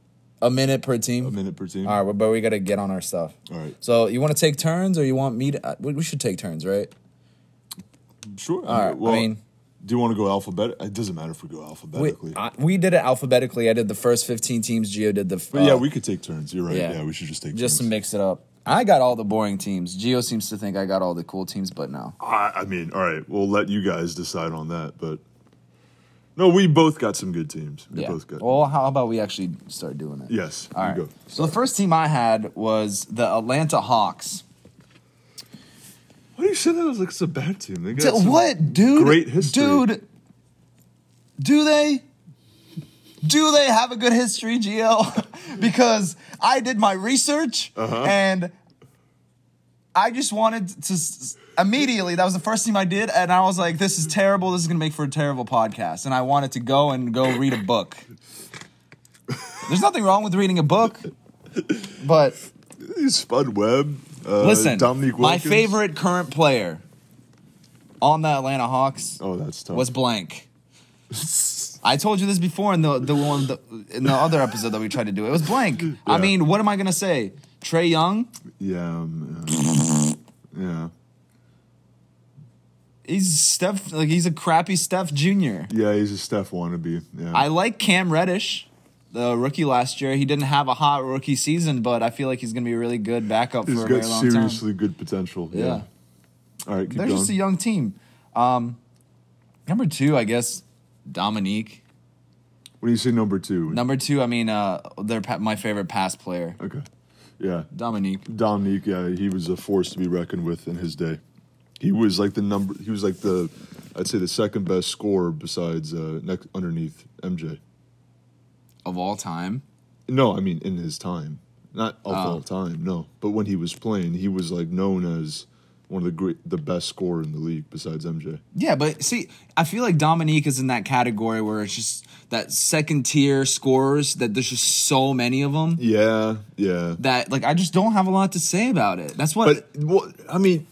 A minute per team. a minute per team. All right, but we got to get on our stuff. All right. So you want to take turns, or you want me to? uh, We we should take turns, right? Sure. All right. Well, I mean, do you want to go alphabet? It doesn't matter if we go we, alphabetically. I, we did it alphabetically. I did the first 15 teams. Geo did the. f- but yeah, uh, we could take turns. You're right. yeah. Yeah, we should just take just to mix it up. I got all the boring teams. Geo seems to think I got all the cool teams, but no. I, I mean, all right, we'll let you guys decide on that. But no, we both got some good teams. We Yeah. both got. Well, how about we actually start doing it? yes, All right. go. So the first team I had was the Atlanta Hawks. Why do you say that as like it's a bad team? They got D- what, dude? Great history. dude. Do they? Do they have a good history, GL? because I did my research Uh-huh. and I just wanted to s- immediately. That was the first thing I did, and I was like, "This is terrible. This is gonna make for a terrible podcast." And I wanted to go and go read a book. There's nothing wrong with reading a book, but Spud Webb. Uh, listen, Dominique my Wilkins. favorite current player on the Atlanta Hawks Oh, that's tough. was blank. I told you this before in the the one the, in the other episode that we tried to do. It was blank. I mean, what am I gonna say? Trae Young, yeah, um, yeah, yeah, he's Steph. Like he's a crappy Steph Junior. yeah. He's a Steph wannabe. Yeah, I like Cam Reddish, the rookie last year. He didn't have a hot rookie season, but I feel like he's gonna be a really good backup he's for a very long time. seriously good potential. Yeah. Yeah. All right, keep They're going. just a young team. Um, number two, I guess Dominique. What do you say number two, Number two, I mean, uh, they're pa- my favorite pass player, okay, yeah, Dominique. Dominique. Yeah, he was a force to be reckoned with in his day. He was like the number. He was like the, I'd say the second best scorer besides uh, next underneath MJ. of all time. No, I mean in his time, not of Oh. all time. No, but when he was playing, he was like known as one of the great, the best scorer in the league besides MJ. Yeah, but see, I feel like Dominique is in that category where it's just that second tier scorers that there's just so many of them Yeah, yeah. that like I just don't have a lot to say about it. That's what. But well, I mean,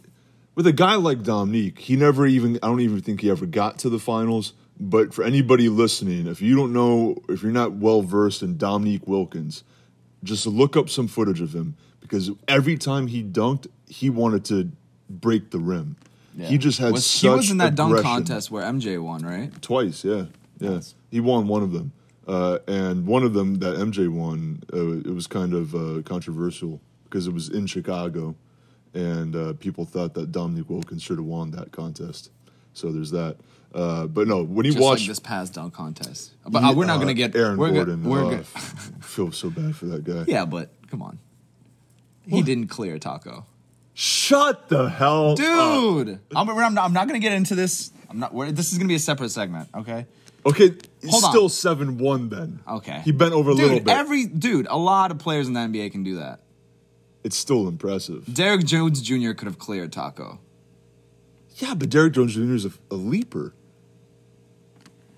with a guy like Dominique, he never even. I don't even think he ever got to the finals. But for anybody listening, if you don't know, if you're not well versed in Dominique Wilkins, just look up some footage of him because every time he dunked, he wanted to break the rim. Yeah. He just had was, such he was in that dunk contest where MJ won, right? twice. Yeah, yeah. Nice. He won one of them, uh, and one of them that MJ won. Uh, it was kind of uh, controversial because it was in Chicago, and uh, people thought that Dominique Wilkins should have won that contest. So there's that. Uh, but no, when you Just watch like this past dunk contest. But uh, we're not uh, gonna get Aaron we're Gordon. Go, we're uh, go- feel so bad for that guy. yeah, but come on, he didn't clear Tacko, Shut the hell, up. dude. I'm, I'm, not, I'm not gonna get into this. I'm not. We're, this is gonna be a separate segment, okay? Okay, he's Hold still seven one. Then Okay. he bent over a dude, little bit. Every dude, a lot of players in the NBA can do that. It's still impressive. Derrick Jones Jr. could have cleared Tacko. Yeah, but Derrick Jones Jr. is a, a leaper.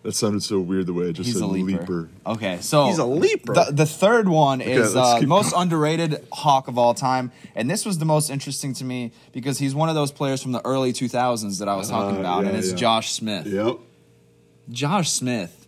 That sounded so weird the way I just He's said a leaper. leaper. Okay, so He's a leaper. The, the third one is let's uh, keep most underrated hawk of all time, and this was the most interesting to me because he's one of those players from the early 2000s that I was talking Uh, about, yeah, and it's yeah. Josh Smith. Yep. Josh Smith,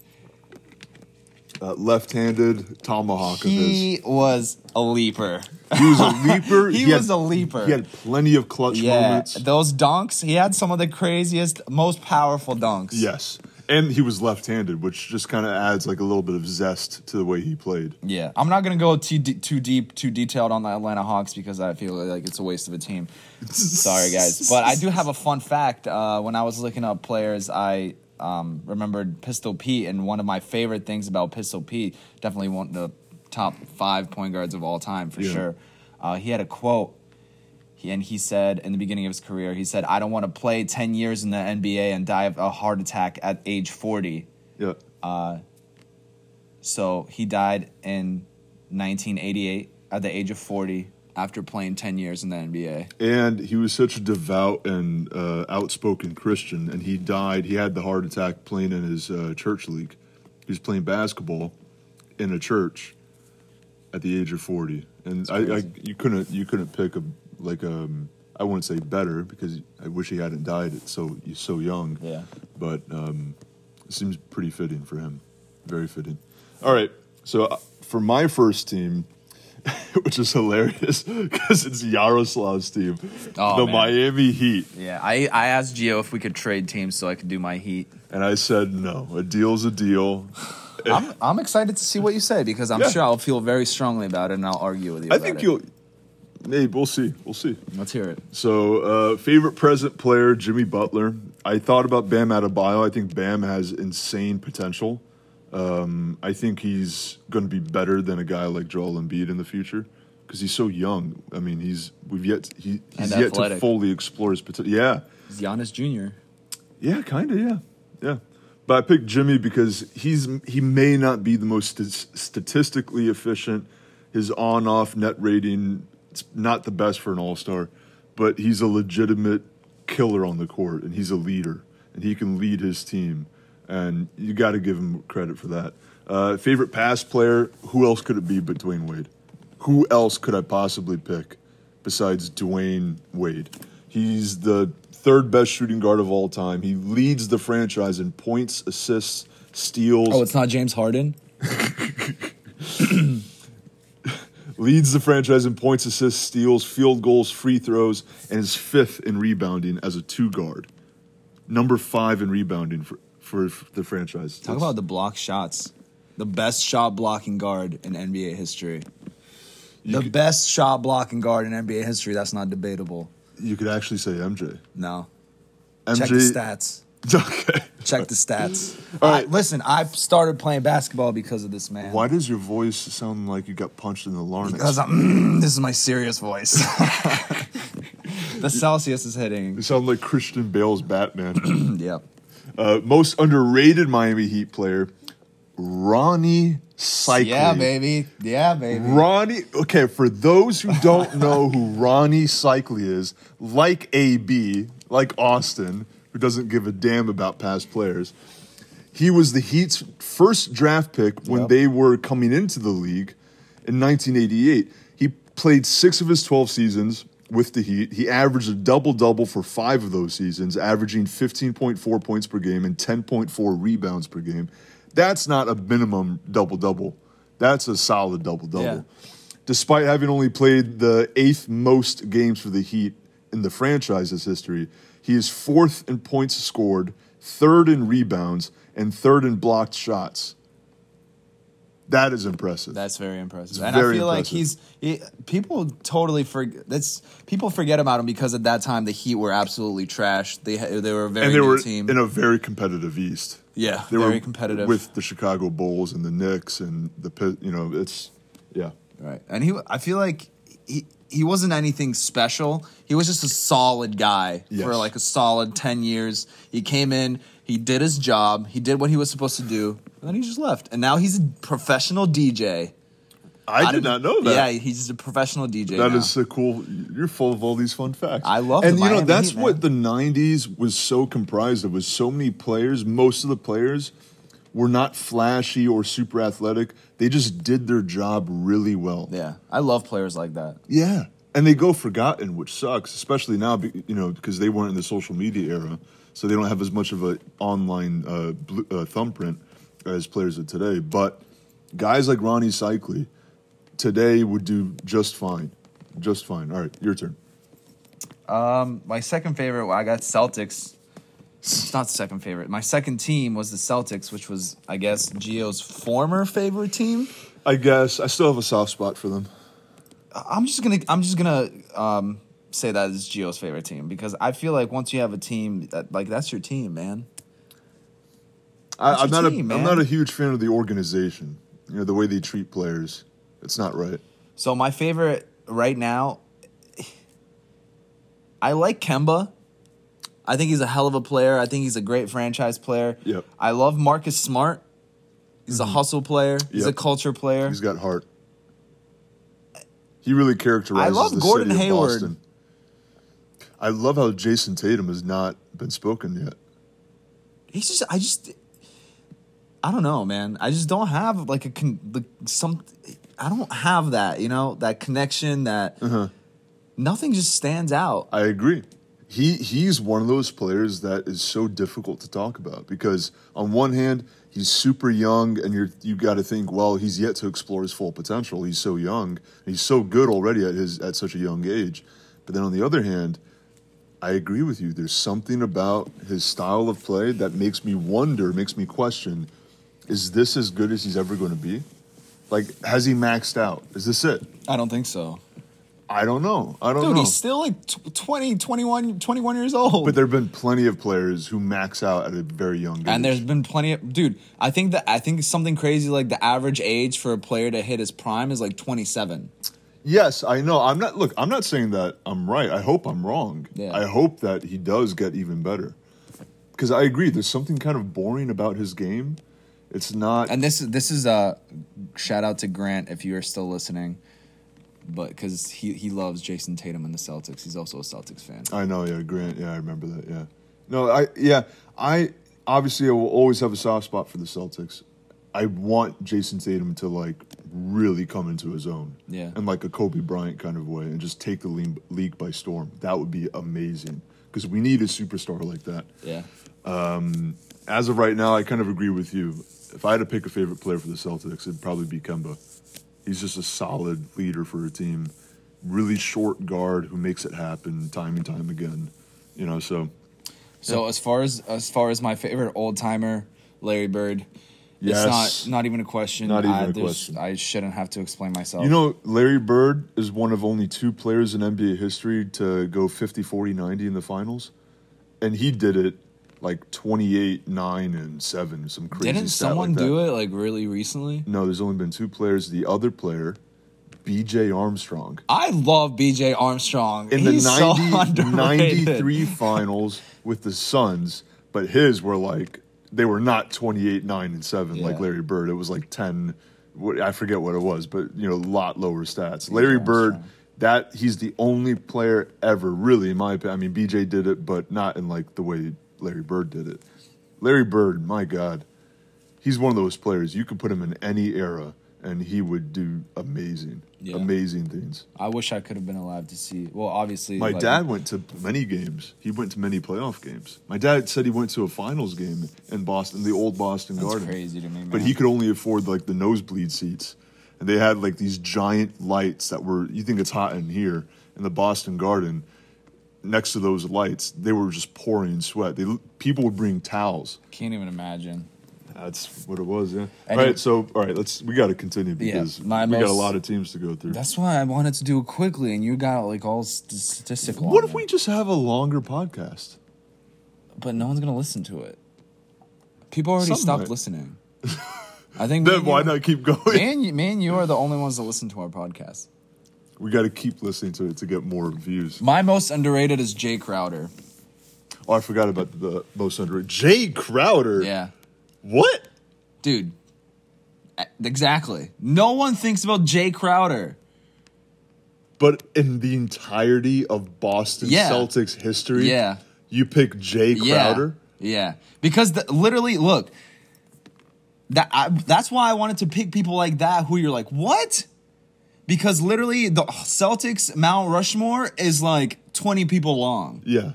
Uh, left-handed tomahawk of his. he was a leaper. He was a leaper. He had- was a leaper. He had plenty of clutch Yeah, moments. those dunks. He had some of the craziest, most powerful dunks. Yes. And he was left-handed, which just kind of adds like a little bit of zest to the way he played. Yeah, I'm not gonna go too de- too deep, too detailed on the Atlanta Hawks because I feel like it's a waste of a team. Sorry, guys, but I do have a fun fact. Uh, when I was looking up players, I um, remembered Pistol Pete, and one of my favorite things about Pistol Pete, definitely one of the top five point guards of all time for Yeah. sure. Uh, he had a quote, he, and he said in the beginning of his career, he said, "I don't want to play ten years in the NBA and die of a heart attack at age 40." Yeah. So he died in 1988 at the age of 40 after playing 10 years in the NBA. And he was such a devout and uh, outspoken Christian, and he died. He had the heart attack playing in his uh, church league. He was playing basketball in a church at the age of forty, and I, I you couldn't you couldn't pick a like um I wouldn't say better because I wish he hadn't died at so so young. Yeah. but um, it seems pretty fitting for him. Very fitting. All right, so uh, for my first team, which is hilarious because it's Yaroslav's team, Oh, the man. Miami Heat, Yeah, I, I asked Gio if we could trade teams so I could do my Heat. and I said no. A deal's a deal. I'm, I'm excited to see what you say because I'm Yeah. sure I'll feel very strongly about it and I'll argue with you. I about think it. you'll. Maybe we'll see. We'll see. Let's hear it. So, uh, favorite present player, Jimmy Butler. I thought about Bam Adebayo. I think Bam has insane potential. Um, I think he's going to be better than a guy like Joel Embiid in the future because he's so young. I mean, he's we've yet he, he's yet to fully explore his potential. Yeah, Giannis Jr. yeah, kind of. Yeah, yeah. But I picked Jimmy because he's he may not be the most st- statistically efficient. His on-off net rating it's not the best for an all-star, but he's a legitimate killer on the court, and he's a leader, and he can lead his team, and you got to give him credit for that. Uh, favorite pass player? Who else could it be but Dwyane Wade? Who else could I possibly pick besides Dwyane Wade? He's the third best shooting guard of all time. He leads the franchise in points, assists, steals. Oh, it's not James Harden? leads the franchise in points, assists, steals, field goals, free throws, and is fifth in rebounding as a two guard. Number five in rebounding for, for the franchise. Talk about the block shots. The best shot blocking guard in NBA history. The could- best shot blocking guard in NBA history. That's not debatable. you could actually say MJ. No. MJ. Check the stats. Okay. Check the stats. All right. I- listen, I started playing basketball because of this man. Why does your voice sound like you got punched in the larynx? Because I'm, mm, this is my serious voice. the Celsius is hitting. you sound like Christian Bale's Batman. Yep. Uh, most underrated Miami Heat player, Rony Seikaly. Yeah, baby. Yeah, baby. Ronnie, okay, for those who don't know who Rony Seikaly is, like AB, like Austin, who doesn't give a damn about past players, he was the Heat's first draft pick when Yep. they were coming into the league in 1988. He played six of his 12 seasons with the Heat. He averaged a double double for five of those seasons, averaging 15.4 points per game and 10.4 rebounds per game. That's not a minimum double double. That's a solid double double. Yeah. Despite having only played the eighth most games for the Heat in the franchise's history, he is fourth in points scored, third in rebounds, and third in blocked shots. That is impressive. That's very impressive. It's and I very feel like he's he, people totally forget that's people forget about him because at that time the Heat were absolutely trash. They they were a very and they were team. in a very competitive East. yeah, They very were competitive. with the Chicago Bulls and the Knicks and the you know it's yeah. Right. And he I feel like he he wasn't anything special. He was just a solid guy Yes. for like a solid 10 years. He came in, he did his job, he did what he was supposed to do, and then he just left. And now he's a professional DJ. I, did didn't- know that. Yeah, he's a professional DJ. That now. is so cool. You're full of all these fun facts. I love and you know that's Heat, what the '90s was so comprised of. Was so many players. Most of the players were not flashy or super athletic. They just did their job really well. Yeah, I love players like that. Yeah, and they go forgotten, which sucks, especially now, you know, because they weren't in the social media era, so they don't have as much of an online uh, uh, thumbprint as players of today. But guys like Rony Seikaly today would do just fine, just fine. All right, your turn. Um, my second favorite, well, I got Celtics. It's not the second favorite. My second team was the Celtics, which was, I guess, Gio's former favorite team. I guess I still have a soft spot for them. I'm just gonna, I'm just gonna um, say that is Gio's favorite team because I feel like once you have a team, that like that's your team, man. I, I'm not team, a, I'm not a huge fan of the organization. You know the way they treat players. It's not right. So my favorite right now, I like Kemba. I think he's a hell of a player. I think he's a great franchise player. Yep. I love Marcus Smart. He's a hustle player. He's a culture player. He's got heart. He really characterizes I love Gordon Hayward. I love how Jayson Tatum has not been spoken yet. He's just. I just. I don't know, man. I just don't have like a con- like some. I don't have that. You know that connection. That Uh-huh. nothing just stands out. I agree. He he's one of those players that is so difficult to talk about because on one hand he's super young and you're you got to think well he's yet to explore his full potential. He's so young. He's so good already at his at such a young age. But then on the other hand, I agree with you. There's something about his style of play that makes me wonder, makes me question: Is this as good as he's ever going to be? Like, has he maxed out? Is this it? I don't think so. I don't know. I don't know. Dude, know. he's still like tw 20, 21, 21 years old. But there have been plenty of players who max out at a very young age. And there's been plenty of dude. I think that I think something crazy like the average age for a player to hit his prime is like 27. yes, I know. I'm not. Look, I'm not saying that I'm right. I hope I'm wrong. Yeah. I hope that he does get even better. Because I agree, there's something kind of boring about his game. It's not. And this is this is a shout out to Grant if you are still listening, but because he he loves Jayson Tatum and the Celtics. He's also a Celtics fan. I know. Yeah, Grant. Yeah, I remember that. Yeah. No, I. Yeah, I obviously I will always have a soft spot for the Celtics. I want Jason Tatum to like really come into his own. Yeah. In like a Kobe Bryant kind of way and just take the league, by storm. That would be amazing because we need a superstar like that. Yeah. Um, as of right now, I kind of agree with you. If I had to pick a favorite player for the Celtics, it'd probably be Kemba. He's just a solid leader for a team. Really short guard who makes it happen time and time again. You know, so So as far as as far as my favorite old timer, Larry Bird. Yes. It's not not even a question. Not even I, a question. I shouldn't have to explain myself. You know, Larry Bird is one of only two players in NBA history to go 50, 40, 90 in the finals. And he did it like 28, 9, and 7. Some crazy didn't someone like do it like really recently? No, there's only been two players. The other player, BJ Armstrong. I love BJ Armstrong. In He's the so 90, underrated. 93 finals with the Suns, but his were like, they were not 28, 9, and 7 like Larry Bird. It was like 10, I forget what it was, but, you know, a lot lower stats. Larry Bird, Armstrong. that, he's the only player ever, really, in my opinion. I mean, BJ did it, but not in like the way Larry Bird did it. Larry Bird, my God, he's one of those players. You could put him in any era, and he would do amazing, Yeah. amazing things. I wish I could have been alive to see. Well, obviously, My like, dad went to many games. He went to many playoff games. My dad said he went to a finals game in Boston, the old Boston That's Garden. crazy to me, man. But he could only afford like the nosebleed seats, and they had like these giant lights that were. You think it's hot in here in the Boston Garden. Next to those lights, they were just pouring sweat. They people would bring towels. can't even imagine. That's what it was. Yeah. And all right. So all right, let's we got to continue Yeah, because my we got a lot of teams to go through. That's why I wanted to do it quickly, and you got like all st- statistical. What if we just have a longer podcast? But no one's gonna listen to it. People already stopped listening. I think. Then why you- not keep going? And, you, you are the only ones that listen to our podcast. We got to keep listening to it to get more views. My most underrated is Jae Crowder. Oh, I forgot about the most underrated. Jae Crowder. Yeah, What? dude. Exactly. No one thinks about Jae Crowder. But in the entirety of Boston Yeah. Celtics history, Yeah. you pick Jae Crowder. Yeah. Yeah. Because the, literally, look, That I, that's why I wanted to pick people like that who you're like, what? Because literally, the Celtics Mount Rushmore is like 20 people long, Yeah.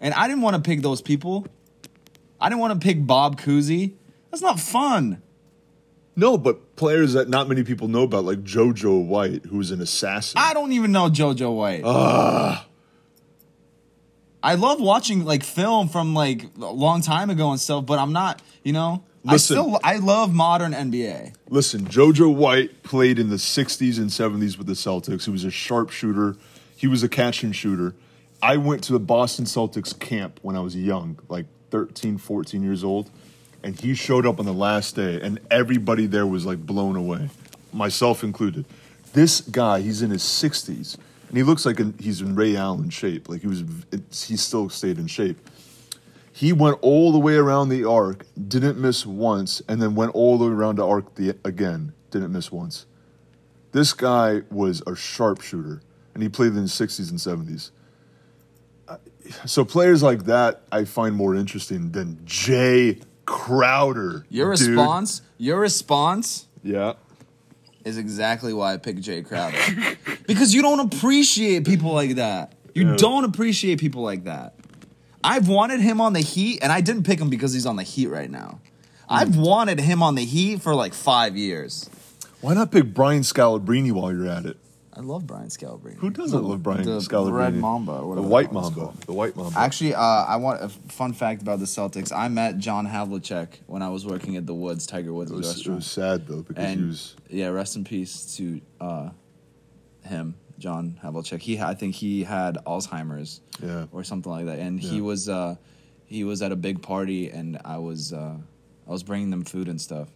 and I didn't want to pick those people. I didn't want to pick Bob Cousy. That's not fun. No, but players that not many people know about, like JoJo White, who's an assassin. I don't even know JoJo White. I love watching like film from like a long time ago and stuff, but I'm not, you know. I still I love modern NBA. Listen, JoJo White played in the 60s and 70s with the Celtics. He was a sharpshooter. He was a catch and shooter. I went to the Boston Celtics camp when I was young, like 13, 14 years old, and he showed up on the last day, and everybody there was like blown away, myself included. This guy, he's in his 60s, and he looks like an, he's in Ray Allen shape. Like he was, he still stayed in shape. He went all the way around the arc, didn't miss once, and then went all the way around the arc the, again, didn't miss once. This guy was a sharpshooter, and he played in the 60s and 70s. Uh, So players like that I find more interesting than Jae Crowder. Your dude. response, your response Yeah. is exactly why I picked Jae Crowder. because you don't appreciate people like that. You Yeah. don't appreciate people like that. I've wanted him on the Heat, and I didn't pick him because he's on the Heat right now. I've wanted him on the Heat for like five years. Why not pick Brian Scalabrine while you're at it? I love Brian Scalabrine. Who doesn't love Brian the Scalabrine? Red Mamba or The whatever White that one's Mamba. called. The White Mamba. Actually, uh, I want a fun fact about the Celtics. I met John Havlicek when I was working at the Woods, Tiger Woods it was, it restaurant. was sad though because and he was yeah, rest in peace to uh, him, John Havlicek. He, I think he had Alzheimer's yeah. or something like that, and he was uh, he was at a big party, and I was uh, I was bringing them food and stuff.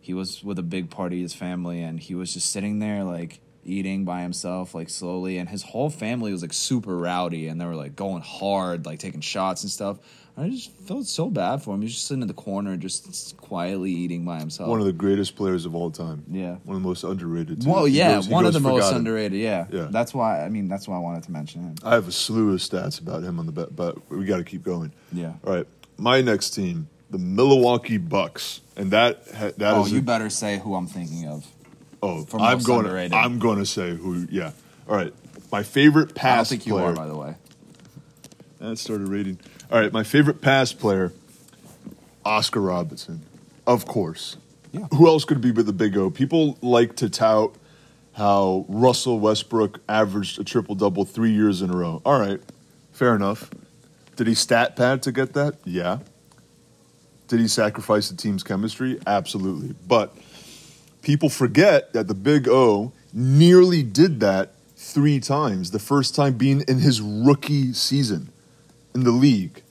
He was with a big party, his family, and he was just sitting there like eating by himself, like slowly, and his whole family was like super rowdy, and they were like going hard, like taking shots and stuff. I just felt so bad for him. He was just sitting in the corner, just quietly eating by himself. One of the greatest players of all time. Yeah. One of the most underrated. too. Well, yeah, goes- one of the most underrated. Yeah, Yeah. That's why. I mean, that's why I wanted to mention him. I have a slew of stats about him on the bet, but we got to keep going. Yeah. All right, my next team, the Milwaukee Bucks, and that ha- that Oh, is you a- better say who I'm thinking of. oh, for I'm going. underrated. I'm going to say who. Yeah. All right, my favorite pass I think you player. are, by the way. That started rating. All right, my favorite pass player, Oscar Robertson, of course. Yeah. Who else could be with the Big O? People like to tout how Russell Westbrook averaged a triple double three years in a row. All right, fair enough. Did he stat pad to get that? Yeah. Did he sacrifice the team's chemistry? Absolutely. But people forget that the Big O nearly did that three times. The first time being in his rookie season in the league.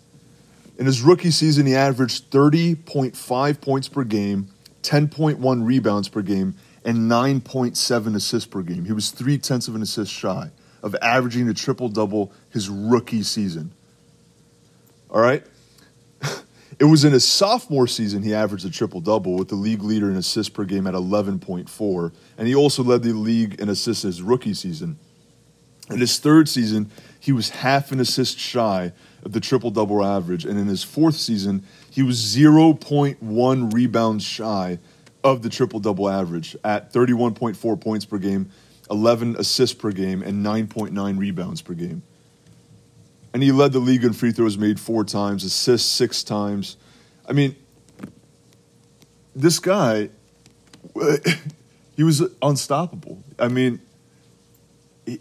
In his rookie season, he averaged 30.5 points per game, 10.1 rebounds per game, and 9.7 assists per game. He was three tenths of an assist shy of averaging a triple double his rookie season. All right? It was in his sophomore season he averaged a triple double with the league leader in assists per game at 11.4, and he also led the league in assists his rookie season. In his third season, he was half an assist shy the triple double average, and in his fourth season, he was 0.1 rebounds shy of the triple double average at 31.4 points per game, 11 assists per game, and 9.9 rebounds per game. And he led the league in free throws made four times, assists six times. I mean, this guy, he was unstoppable. I mean, he-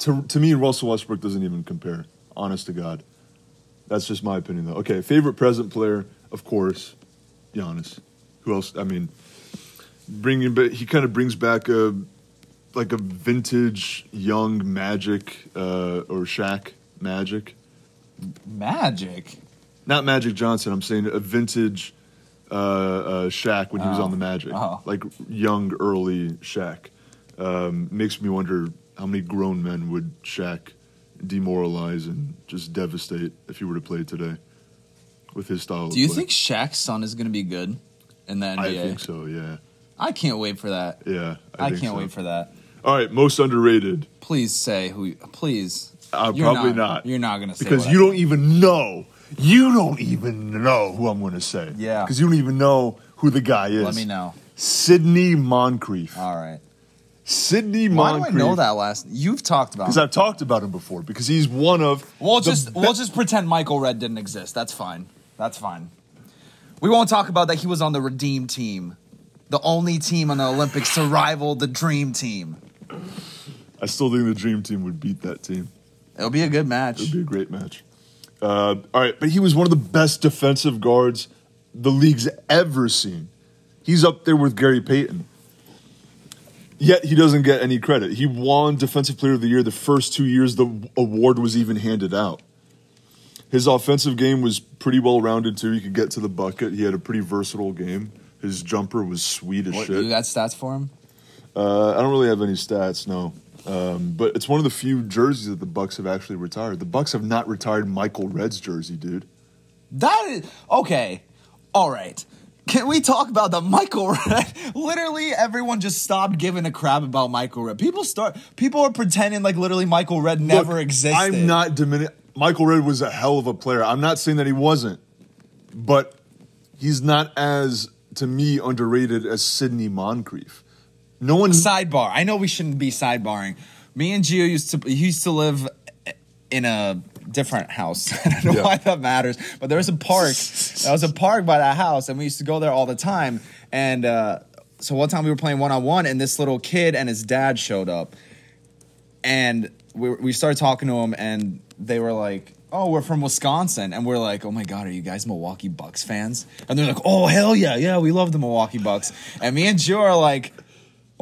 to, to me, Russell Westbrook doesn't even compare. Honest to God, that's just my opinion, though. Okay, favorite present player, of course, Giannis. Who else? I mean, bringing back, he kind of brings back a like a vintage young Magic uh, or Shaq Magic, Magic. not Magic Johnson. I'm saying a vintage uh, uh, Shaq when he was Oh. on the Magic, Oh. like young early Shaq. Um, makes me wonder how many grown men would Shaq demoralize and just devastate if he were to play today with his style. Do you play. think Shaq's son is going to be good in the NBA? I think so. Yeah, I can't wait for that. yeah. I, think can't so. wait for that. All right, most underrated Please say who. Please. Uh, You're probably not. You're not going to say because you I- don't even know. You don't even know who I'm going to say. Yeah. Because you don't even know who the guy is. Let me know. Sidney Moncrief. All right. Sidney Why Moncrief. do I know that last? You've talked about. Because. I've talked about him before. Because he's one of. We'll the just be- we'll just pretend Michael Redd didn't exist. That's fine. That's fine. We won't talk about that he was on the Redeem team, the only team on the Olympics to rival the Dream Team. I still think the Dream Team would beat that team. It'll be a good match. It'd be a great match. Uh, all right, but he was one of the best defensive guards the league's ever seen. He's up there with Gary Payton. Yet he doesn't get any credit. He won Defensive Player of the Year the first two years the award was even handed out. His offensive game was pretty well rounded too. He could get to the bucket. He had a pretty versatile game. His jumper was sweet as What, shit. you got stats for him? Uh, I don't really have any stats, no. Um, but it's one of the few jerseys that the Bucks have actually retired. The Bucks have not retired Michael Redd's jersey, dude. That is okay. All right. Can we talk about the Michael Redd? Literally, everyone just stopped giving a crap about Michael Redd. People start. People are pretending like literally Michael Redd never Look, existed. I'm not diminishing. Michael Redd was a hell of a player. I'm not saying that he wasn't, but he's not as to me underrated as Sidney Moncrief. No one. Sidebar. I know we shouldn't be sidebarring. Me and Gio used to he used to live in a different house. I don't know Yeah. why that matters, but there was a park. there was a park by that house, and we used to go there all the time. And uh, so one time we were playing one on one, and this little kid and his dad showed up, and we we started talking to him, and they were like. Oh, we're from Wisconsin, and we're like, oh my god, are you guys Milwaukee Bucks fans? And they're like, oh hell yeah, yeah, we love the Milwaukee Bucks. And me and Joe are like,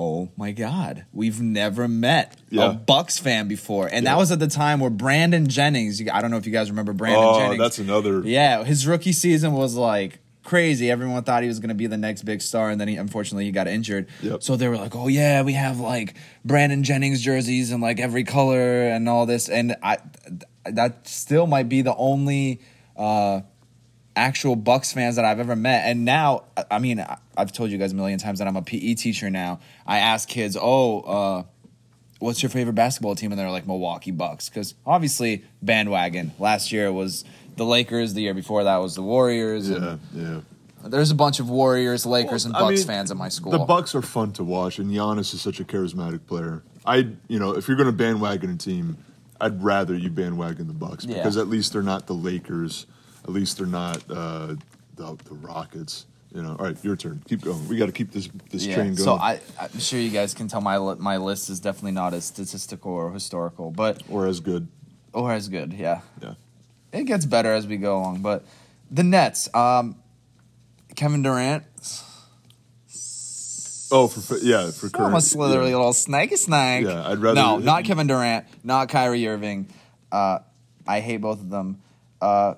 oh my god we've never met Yeah. a bucks fan before. And that was at the time where brandon jennings i don't know if you guys remember brandon Oh, jennings. that's another- yeah his rookie season was like crazy. Everyone thought he was going to be the next big star and then he unfortunately he got injured. Yep. so they were like oh yeah we have like brandon jennings jerseys in like every color and all this. And i that still might be the only uh actual Bucks fans that I've ever met. And now, I- I mean, I- I've told you guys a million times that I'm a PE teacher now. I ask kids, "Oh, uh, what's your favorite basketball team?" And they're like Milwaukee Bucks because obviously bandwagon. Last year it was the Lakers. The year before that was the Warriors. Yeah, And yeah. there's a bunch of Warriors, Lakers, and Well, I Bucks mean, fans at my school. The Bucks are fun to watch, and Giannis is such a charismatic player. I, you know, if you're going to bandwagon a team, I'd rather you bandwagon the Bucks Yeah. because at least they're not the Lakers. At least they're not uh, the the Rockets. You know. All right, your turn. Keep going. We got to keep this this yeah. train going. So I, I'm sure you guys can tell my li- my list is definitely not as statistical or historical, but or as good. or as good. Yeah. Yeah. it gets better as we go along. But the Nets, um, Kevin Durant, Oh, for yeah, for current. I'm a slithery little snakey snake. Yeah, I'd rather- No, not Kevin Durant, not Kyrie Irving. Uh, I hate both of them. Uh,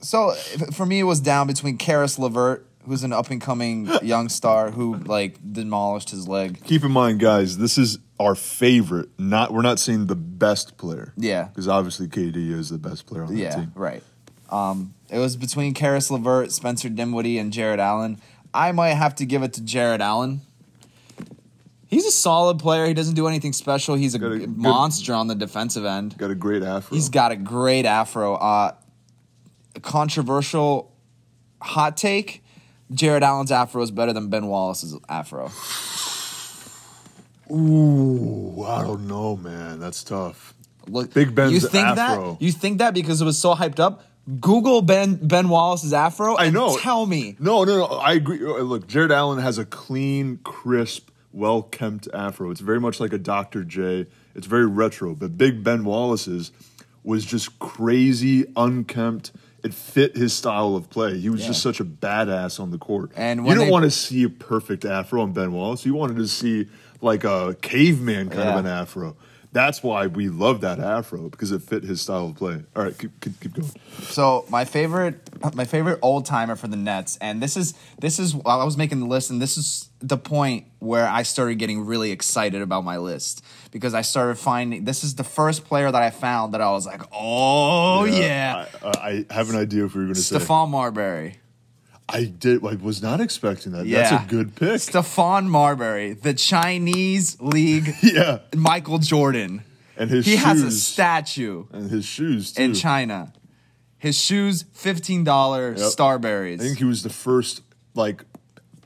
so for me, it was down between Caris LeVert, who's an up and coming young star who like demolished his leg. Keep in mind, guys, this is our favorite. Not we're not seeing the best player. Yeah. because obviously KD is the best player on the Yeah, team. right. Um, it was between Caris LeVert, Spencer Dinwiddie, and Jarrett Allen. I might have to give it to Jarrett Allen. He's a solid player. He doesn't do anything special. He's a, a good- monster on the defensive end. Got a great afro. He's got a great afro. Uh, controversial hot take: Jarrett Allen's afro is better than Ben Wallace's afro. Ooh, I don't know, man. That's tough. Look, Big Ben's you think afro. that? You think that because it was so hyped up? Google Ben Ben Wallace's afro. I know. Tell me. No, no, no. I agree. Uh, Look, Jarrett Allen has a clean, crisp, well kempt afro. It's very much like a Dr. J. It's very retro. But Big Ben Wallace's was just crazy, unkempt. It fit his style of play. He was Yeah. just such a badass on the court. And you don't they- want to see a perfect afro on Ben Wallace. You wanted to see like a caveman kind Yeah. of an afro. That's why we love that afro because it fit his style of play. All right, keep, keep, keep going. So my favorite, my favorite old timer for the Nets, and this is this is while I was making the list, and this is the point where I started getting really excited about my list because I started finding this is the first player that I found that I was like, oh yeah, I, uh, I have an idea if we were going to say. Stephon Marbury. I did. I was not expecting that. Yeah, That's a good pick. Stephon Marbury, the Chinese league yeah, Michael Jordan. and his He shoes has a statue and his shoes too. in China. His shoes, fifteen dollar Yep. Starburys. I think he was the first like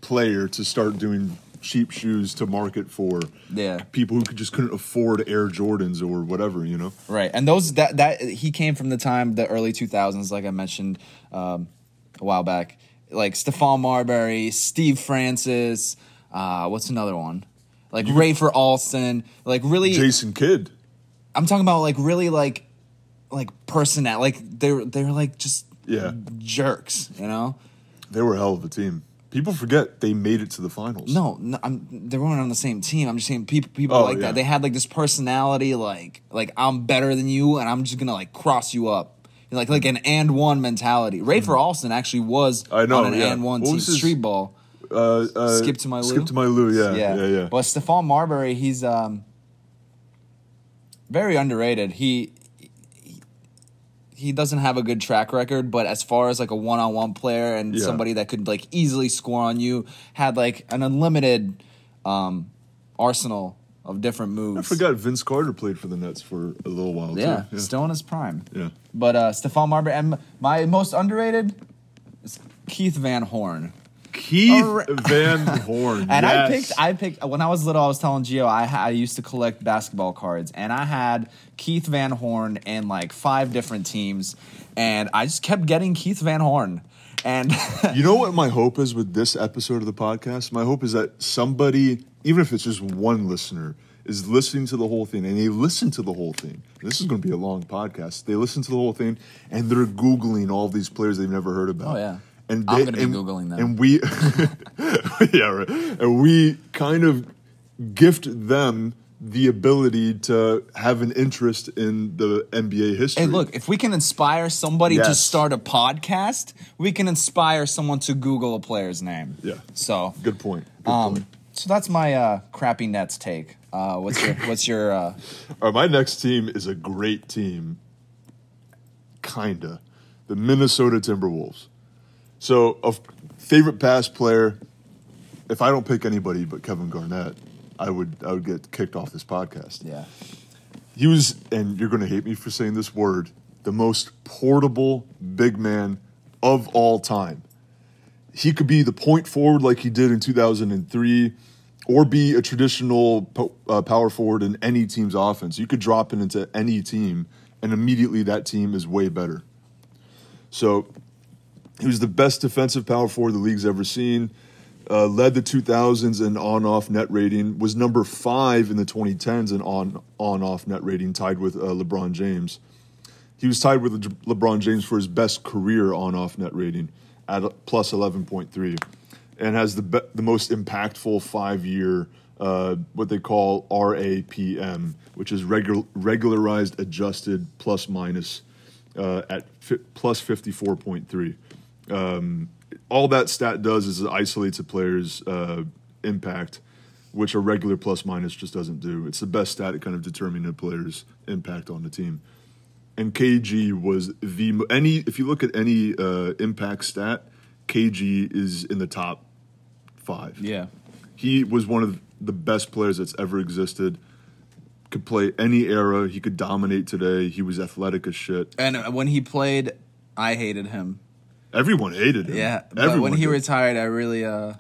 player to start doing cheap shoes to market for Yeah. people who could just couldn't afford Air Jordans or whatever, you know. Right, and those that that he came from the time the early two thousands, like I mentioned um, a while back, like Stephon Marbury, Steve Francis. Uh, what's another one? Like Rafer Alston. Like really, Jason Kidd. I'm talking about like really like like personnel. Like they're they're like just Yeah. jerks, you know. They were a hell of a team. People forget they made it to the finals. No, no I'm, they weren't on the same team. I'm just saying people people Oh, like yeah. that. They had like this personality, like like I'm better than you, and I'm just gonna like cross you up, like like an and one mentality. Rafer Alston actually was Mm-hmm. I know, on an yeah. and one What team his- street ball. Uh, uh, Skip to my Lou? Skip to my Lou. Yeah, yeah, yeah. But Stephon Marbury, he's um very underrated. He- he doesn't have a good track record, but as far as like a one on one player and Yeah. somebody that could like easily score on you, had like an unlimited um arsenal of different moves. I forgot Vince Carter played for the Nets for a little while Yeah, too. still in his prime. Yeah. But uh Stephon Marbury and my most underrated is Keith Van Horn. Keith Alri- Van Horn. And I picked, I picked when I was little. I was telling Gio I, I used to collect basketball cards, and I had Keith Van Horn in like five different teams, and I just kept getting Keith Van Horn, and You know what my hope is with this episode of the podcast? My hope is that somebody, even if it's just one listener, is listening to the whole thing and they listen to the whole thing. This is going to be a long podcast. They listen to the whole thing and they're Googling all these players they've never heard about. Oh, yeah. And I'm gonna be and- Googling them. And we, yeah, right. And we kind of gift them the ability to have an interest in the NBA history. hey, look, if we can inspire somebody to start a podcast, we can inspire someone to Google a player's name. Yeah. So, Good point. Good um, point. so that's my uh, crappy Nets take. Uh, what's your, what's your? Uh, All right, my next team is a great team, kinda. The Minnesota Timberwolves. So, a f- favorite past player. If I don't pick anybody but Kevin Garnett, I would I would get kicked off this podcast. yeah. He was, and you're going to hate me for saying this word, the most portable big man of all time. He could be the point forward like he did in 2003, or be a traditional po- uh, power forward in any team's offense. You could drop it into any team, and immediately that team is way better. So he was the best defensive power forward the league's ever seen. Uh, led the 2000s in on-off net rating. Was number five in the 2010s in on on-off net rating, tied with uh, LeBron James. He was tied with Le- LeBron James for his best career on-off net rating at plus 11.3, and has the be- the most impactful five-year uh, what they call RAPM, which is regular regularized adjusted plus minus uh, at fi- plus 54.3 all that stat does is it isolates a player's uh, impact, which a regular plus minus just doesn't do. It's the best stat at kind of determining a player's impact on the team. And KG was the any if you look at any uh, impact stat, KG is in the top five. Yeah. He was one of the best players that's ever existed. Could play any era. He could dominate today. He was athletic as shit. And when he played, I hated him. Everyone hated him. Yeah, but Everyone when he did. retired, I really uh,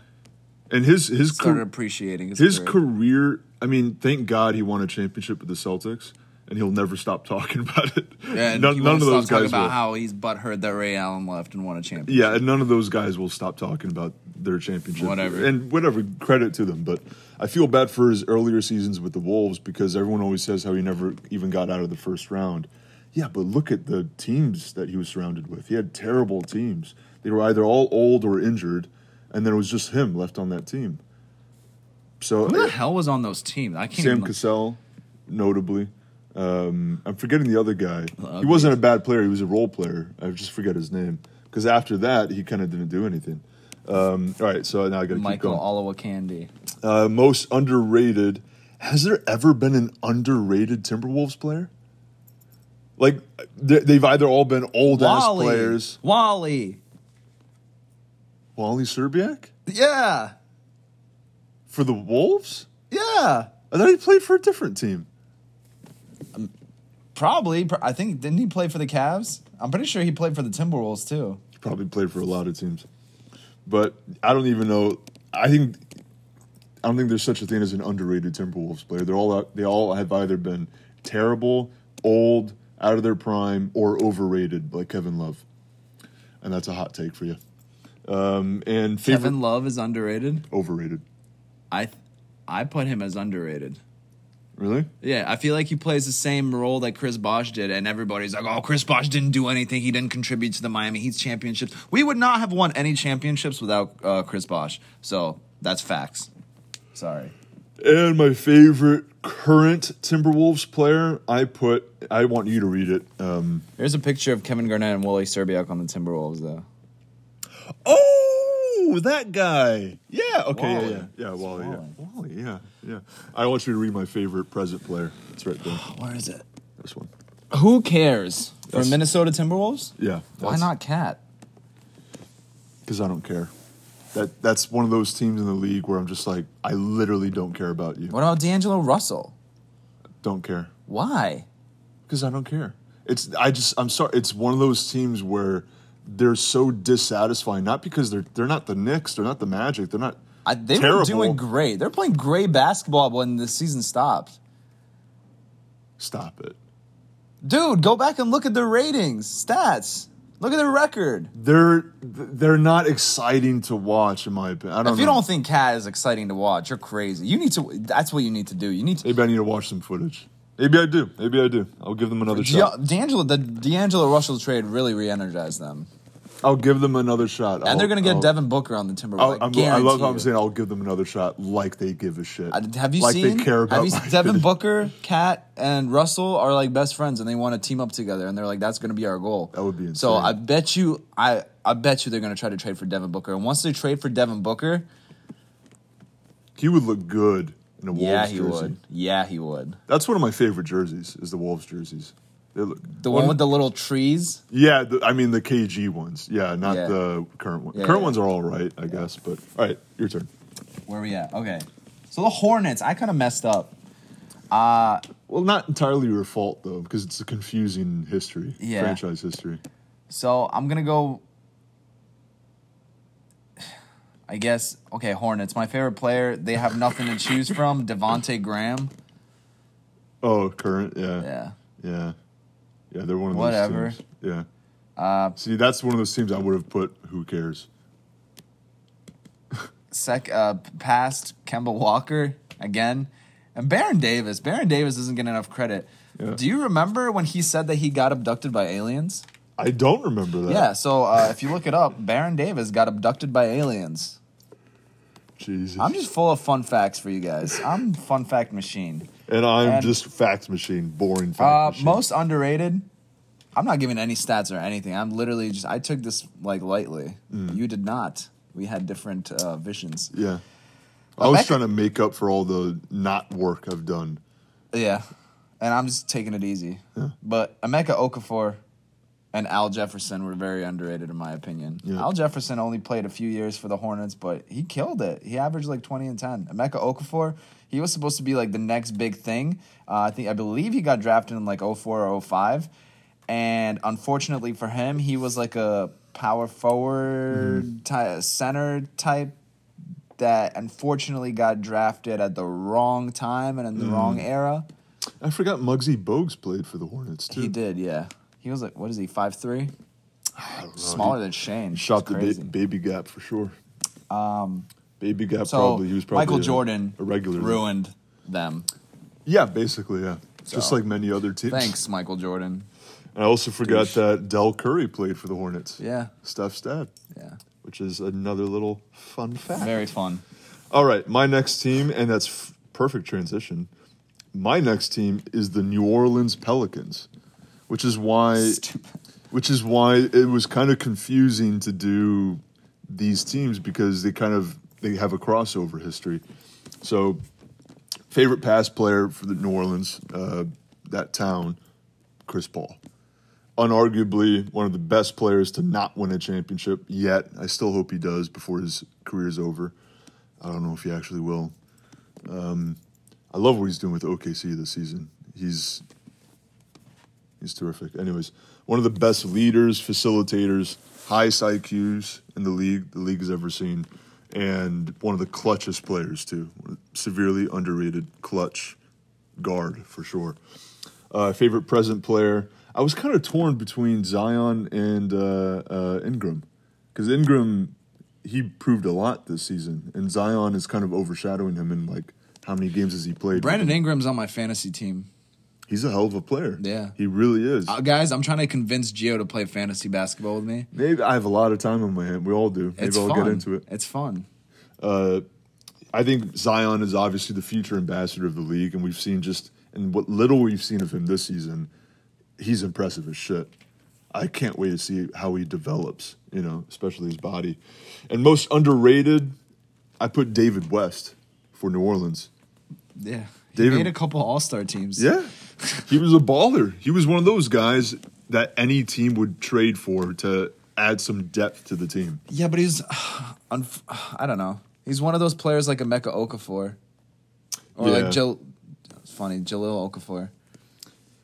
and his his started career, appreciating his, his career. career i mean thank god he won a championship with the celtics and he'll never stop talking about it Yeah, and none, he none of those stop talking guys about will how he's butthurt that Ray Allen left and won a championship. yeah and none of those guys will stop talking about their championship Whatever. and whatever credit to them but i feel bad for his earlier seasons with the wolves because everyone always says how he never even got out of the first round yeah but look at the teams that he was surrounded with he had terrible teams they were either all old or injured and then it was just him left on that team so Who the hell was on those teams? I can't Sam even. Cassell, notably. Um, I'm forgetting the other guy. Uh, He wasn't a bad player. He was a role player. I just forget his name because after that he kind of didn't do anything. Um, all right, so now I got to keep Michael going. Olowokandi. Uh, most underrated. Has there ever been an underrated Timberwolves player? Like they- they've either all been old ass players. Wally. Wally Szczerbiak Yeah. for the Wolves. Yeah. I thought he played for a different team. Um, probably. I think didn't he play for the Cavs? I'm pretty sure he played for the Timberwolves too. Probably played for a lot of teams. But I don't even know. I think I don't think there's such a thing as an underrated Timberwolves player. They're all they all have either been terrible, old, out of their prime, or overrated, like Kevin Love. And that's a hot take for you. Um, and favorite Kevin Love is underrated. overrated. I I put him as underrated. Really? Yeah, I feel like he plays the same role that Chris Bosh did, and everybody's like, "Oh, Chris Bosh didn't do anything. He didn't contribute to the Miami Heat's championships." We would not have won any championships without uh, Chris Bosh. So that's facts. Sorry. And my favorite current Timberwolves player, I put. I want you to read it. Um, There's a picture of Kevin Garnett and Wally Szczerbiak on the Timberwolves, though. oh, that guy. Yeah. Okay. Wally. Yeah. Yeah. Yeah. Wally. Yeah. Wally. Wally. Yeah. Yeah. I want you to read my favorite present player. It's right there. Where is it? This one. Who cares for That's- Minnesota Timberwolves? Yeah. Why not KAT? Because I don't care. That that's one of those teams in the league where I'm just like, I literally don't care about you. What about D'Angelo Russell? Don't care. Why? Because I don't care. It's I just I'm sorry. It's one of those teams where they're so dissatisfying. Not because they're they're not the Knicks. They're not the Magic. They're not. I, they Terrible. were doing great. They're playing great basketball when the season stopped. Stop it. Dude, go back and look at their ratings, stats. Look at their record. They're they're not exciting to watch in my opinion. I don't If you know. don't think KAT is exciting to watch, you're crazy. You need to. That's what you need to do. You need to. Maybe I need to watch some footage. Maybe I do. Maybe I do. I'll give them another shot. D'A- D'Angelo, the D'Angelo Russell trade really re-energized them, I'll give them another shot. and I'll- they're going to get I'll- Devin Booker on the Timberwolves. I, I love how I'm saying I'll give them another shot, like they give a shit. Uh, Have you like seen? they care about have you, my Devin opinion. Booker, KAT, and Russell are like best friends, and they want to team up together, and they're like, "That's going to be our goal." That would be So. I bet you, I I bet you they're going to try to trade for Devin Booker, and once they trade for Devin Booker, He would look good in a Wolves yeah, he jersey. would. Yeah, he would. That's one of my favorite jerseys. Is the Wolves jerseys. Look, The one with the little trees. yeah, the, I mean the KG ones. Yeah, not Yeah. the current ones. Yeah, current yeah. ones are all right, I guess. But all right, your turn. Where are we at? Okay. So the Hornets, I kind of messed up. Uh, well, not entirely your fault though, because it's a confusing history, Yeah. franchise history. So I'm gonna go. I guess okay, Hornets. My favorite player. They have nothing to choose from. Devonte Graham. Oh, current. Yeah, Yeah. yeah, yeah. They're one of Whatever. those teams. Whatever. Yeah. Uh, See, that's one of those teams I would have put. Who cares? sec uh, past Kemba Walker again, and Baron Davis. Baron Davis doesn't get enough credit. Yeah. Do you remember when he said that he got abducted by aliens? I don't remember that. Yeah. So uh, if you look it up, Baron Davis got abducted by aliens. Jesus. I'm just full of fun facts for you guys. I'm fun fact machine. and I'm and- just fact machine, boring fact Uh, machine. most underrated. I'm not giving any stats or anything. I'm literally just. I took this like lightly. Mm. You did not. We had different uh, visions. Yeah. I was trying to make up for all the not work I've done. Yeah, and I'm just taking it easy. Yeah. But Emeka Okafor and Al Jefferson were very underrated in my opinion. Yeah. Al Jefferson only played a few years for the Hornets, but he killed it. He averaged like 20 and 10. Emeka Okafor, he was supposed to be like the next big thing. Uh, I think I believe he got drafted in like 04 or 05. And unfortunately for him, he was like a power forward ty- center type that unfortunately got drafted at the wrong time and in the wrong era. I forgot Muggsy Bogues played for the Hornets too. He did, yeah. He was like, what is he, five three? Smaller than Shane. Shot the ba- baby gap for sure. Um, baby gap So probably. He was probably Michael a- Jordan a regular. ruined them. Yeah, basically, yeah. Just like many other teams. Thanks, Michael Jordan. I also forgot Douche. that Del Curry played for the Hornets. Yeah, Steph's dad, yeah. which is another little fun fact. Very fun. All right, my next team, and that's f- perfect transition. My next team is the New Orleans Pelicans, which is why, Stupid. which is why it was kind of confusing to do these teams because they kind of they have a crossover history. So, favorite pass player for the New Orleans, uh, that town, Chris Paul. Unarguably one of the best players to not win a championship yet. I still hope he does before his career is over. I don't know if he actually will. Um, I love what he's doing with OKC this season. He's he's terrific. Anyways, one of the best leaders, facilitators, highest IQs in the league the league has ever seen, and one of the clutchest players too. Severely underrated clutch guard for sure. Uh, favorite present player. I was kind of torn between Zion and uh, uh, Ingram because Ingram he proved a lot this season, and Zion is kind of overshadowing him in like how many games has he played? Brandon Ingram's on my fantasy team. He's a hell of a player. Yeah. he really is. Uh, guys, I'm trying to convince Gio to play fantasy basketball with me. Maybe I have a lot of time on my hand. We all do. Maybe It's I'll fun. get into it. It's fun. Uh, I think Zion is obviously the future ambassador of the league, and we've seen just in what little we've seen of him this season, he's impressive as shit. I can't wait to see how he develops, you know, especially his body. And most underrated, I put David West for New Orleans. Yeah. He made a couple All Star teams. Yeah. he was a baller. He was one of those guys that any team would trade for to add some depth to the team. Yeah, but he's, unf- I don't know. He's one of those players like Emeka Okafor, or Yeah. like. It's funny, Jahlil Okafor.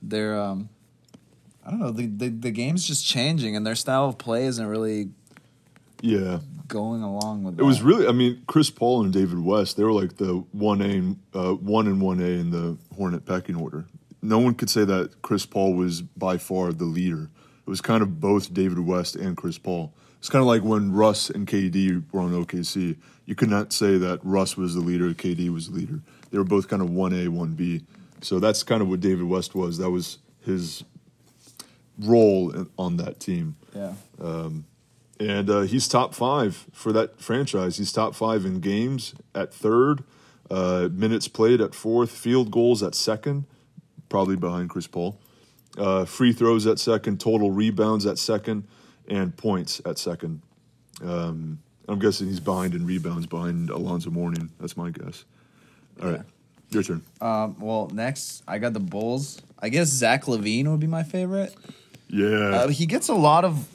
They're, um, I don't know. The, the the game's just changing, and their style of play isn't really Yeah. Going along with. It was really, I mean, Chris Paul and David West, they were like the 1A, uh, 1 and 1A in the Hornet pecking order. No one could say that Chris Paul was by far the leader. It was kind of both David West and Chris Paul. It's kind of like when Russ and KD were on OKC. You could not say that Russ was the leader, KD was the leader. They were both kind of 1A, 1B. So that's kind of what David West was. That was his role on that team Yeah. And uh, he's top five for that franchise. He's top five in games at third, uh, minutes played at fourth, field goals at second, probably behind Chris Paul, uh, free throws at second, total rebounds at second, and points at second. Um, I'm guessing he's behind in rebounds, behind Alonzo Mourning. That's my guess. All right, your turn. Um, well, next I got the Bulls. I guess Zach LaVine would be my favorite. Yeah, Uh, he gets a lot of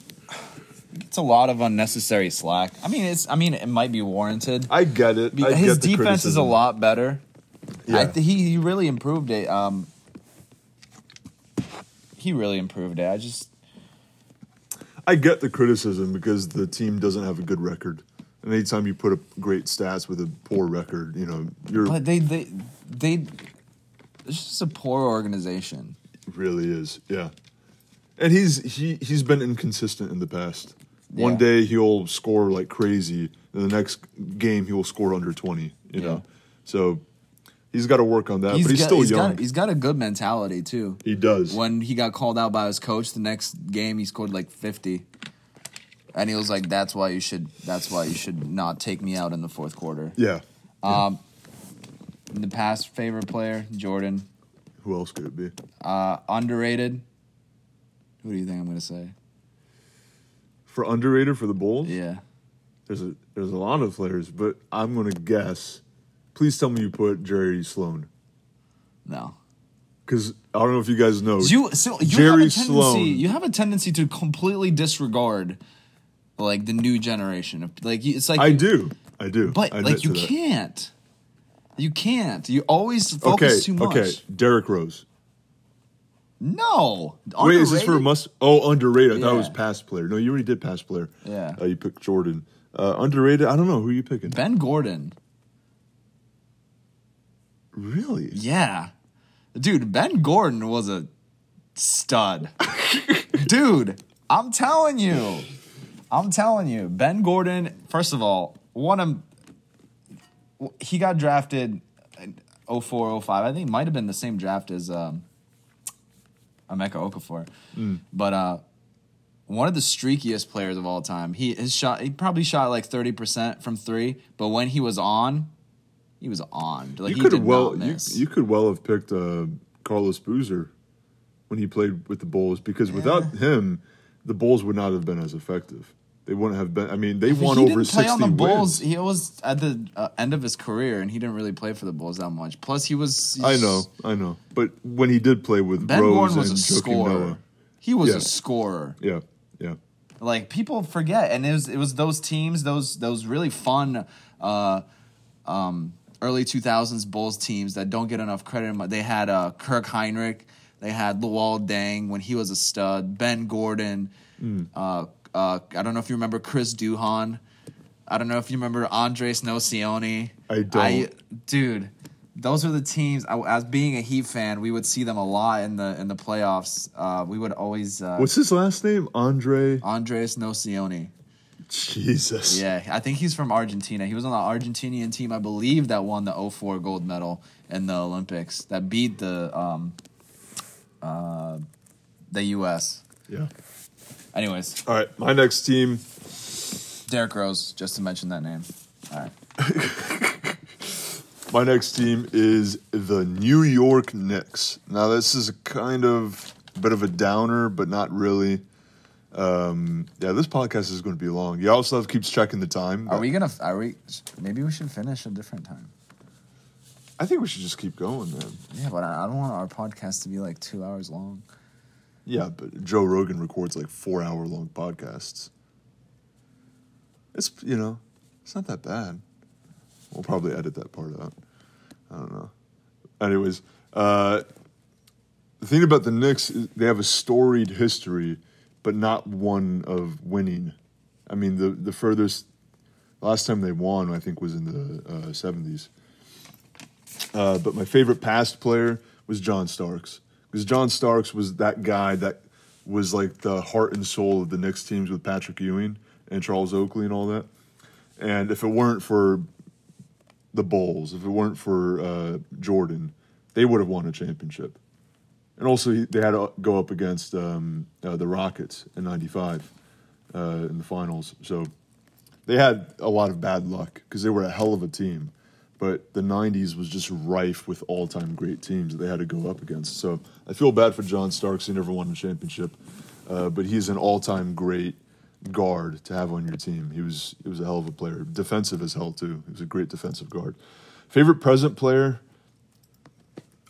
gets a lot of unnecessary slack. I mean, it's I mean it might be warranted. I get it. I His get defense is a lot better. Yeah. I th- he he really improved it. Um, he really improved it. I just I get the criticism because the team doesn't have a good record. And anytime you put up great stats with a poor record, you know, you're but they they they it's just a poor organization. really is. Yeah. And he's he he's been inconsistent in the past. One Yeah. day he'll score like crazy, and the next game he will score under 20, you Yeah. know. So he's got to work on that, but he's got, still he's young. Got, he's got a good mentality too. he does. When he got called out by his coach, the next game he scored like fifty, and he was like, "That's why you should. That's why you should not take me out in the fourth quarter." yeah. Um, in the past, favorite player Jordan, Who else could it be? uh, underrated. Who do you think I'm gonna say? For underrated for the Bulls? Yeah, There's a there's a lot of players, but I'm to guess. Please tell me you put Jerry Sloan. no. Because I don't know if you guys know. You so you Jerry have a tendency. Sloan. You have a tendency to completely disregard like the new generation of like it's like I you- do. I do. but I like you can't. You can't. You always focus Okay, too much. okay. Derrick Rose. No. Wait, is this for a must? Oh, underrated. I thought it was Yeah. past player. No, you already did past player. Yeah. Uh, you picked Jordan. Uh, underrated. I don't know who you picking. Ben Gordon. Really? Yeah. Dude, Ben Gordon was a stud. Dude, I'm telling you. I'm telling you. Ben Gordon, first of all, one of he got drafted in 04, 05. I think it might have been the same draft as um Emeka Okafor. But uh one of the streakiest players of all time. He his shot he probably shot like 30% from 3, but when he was on, he was on. Like you he could did well. You, you could well have picked uh, Carlos Boozer when he played with the Bulls because without him, the Bulls would not have been as effective. They wouldn't have been. I mean, they won he over didn't play sixty on the Bulls. wins. He was at the uh, end of his career, and he didn't really play for the Bulls that much. Plus, he was. I know, I know. But when he did play with Ben Rose was a and Joakim scorer. Noah, He was Yeah. a scorer. yeah, yeah. Like people forget, and it was it was those teams, those those really fun, uh, um, early two thousands Bulls teams that don't get enough credit. They had uh, Kirk Hinrich, they had Luol Deng when he was a stud, Ben Gordon. Mm. Uh, uh, I don't know if you remember Chris Duhon. I don't know if you remember Andres Nocioni. I don't. I, dude, those are the teams. I, as being a Heat fan, we would see them a lot in the in the playoffs. Uh, we would always uh, What's his last name? Andre. Andres Nocioni. Jesus. Yeah, I think he's from Argentina. He was on the Argentinian team, I believe, that won the 04 gold medal in the Olympics. That beat the um, uh, the U.S. Yeah. Anyways, All right. My next team. Derrick Rose, just to mention that name. All right. My next team is the New York Knicks. Now, this is a kind of bit of a downer, but not really. Um, yeah, this podcast is going to be long. Yaroslav keeps checking the time. Are but we gonna? Are we? Maybe we should finish a different time. I think we should just keep going, man. Yeah, but I I don't want our podcast to be like two hours long. Yeah, but Joe Rogan records like four hour long podcasts. It's you know, it's not that bad. We'll probably edit that part out. I don't know. Anyways, uh, the thing about the Knicks is they have a storied history, but not one of winning. I mean, the the furthest last time they won, I think, was in the seventies. Uh, but my favorite past player was John Starks because John Starks was that guy that was like the heart and soul of the Knicks teams with Patrick Ewing and Charles Oakley and all that. And if it weren't for the Bulls, if it weren't for uh, Jordan, they would have won a championship. And also, he- they had to go up against um, uh, the Rockets in '95 uh, in the finals. So they had a lot of bad luck because they were a hell of a team. But the '90s was just rife with all-time great teams that they had to go up against. So I feel bad for John Starks; he never won a championship, uh, but he's an all-time great guard to have on your team. He was he was a hell of a player, defensive as hell too. He was a great defensive guard. Favorite present player,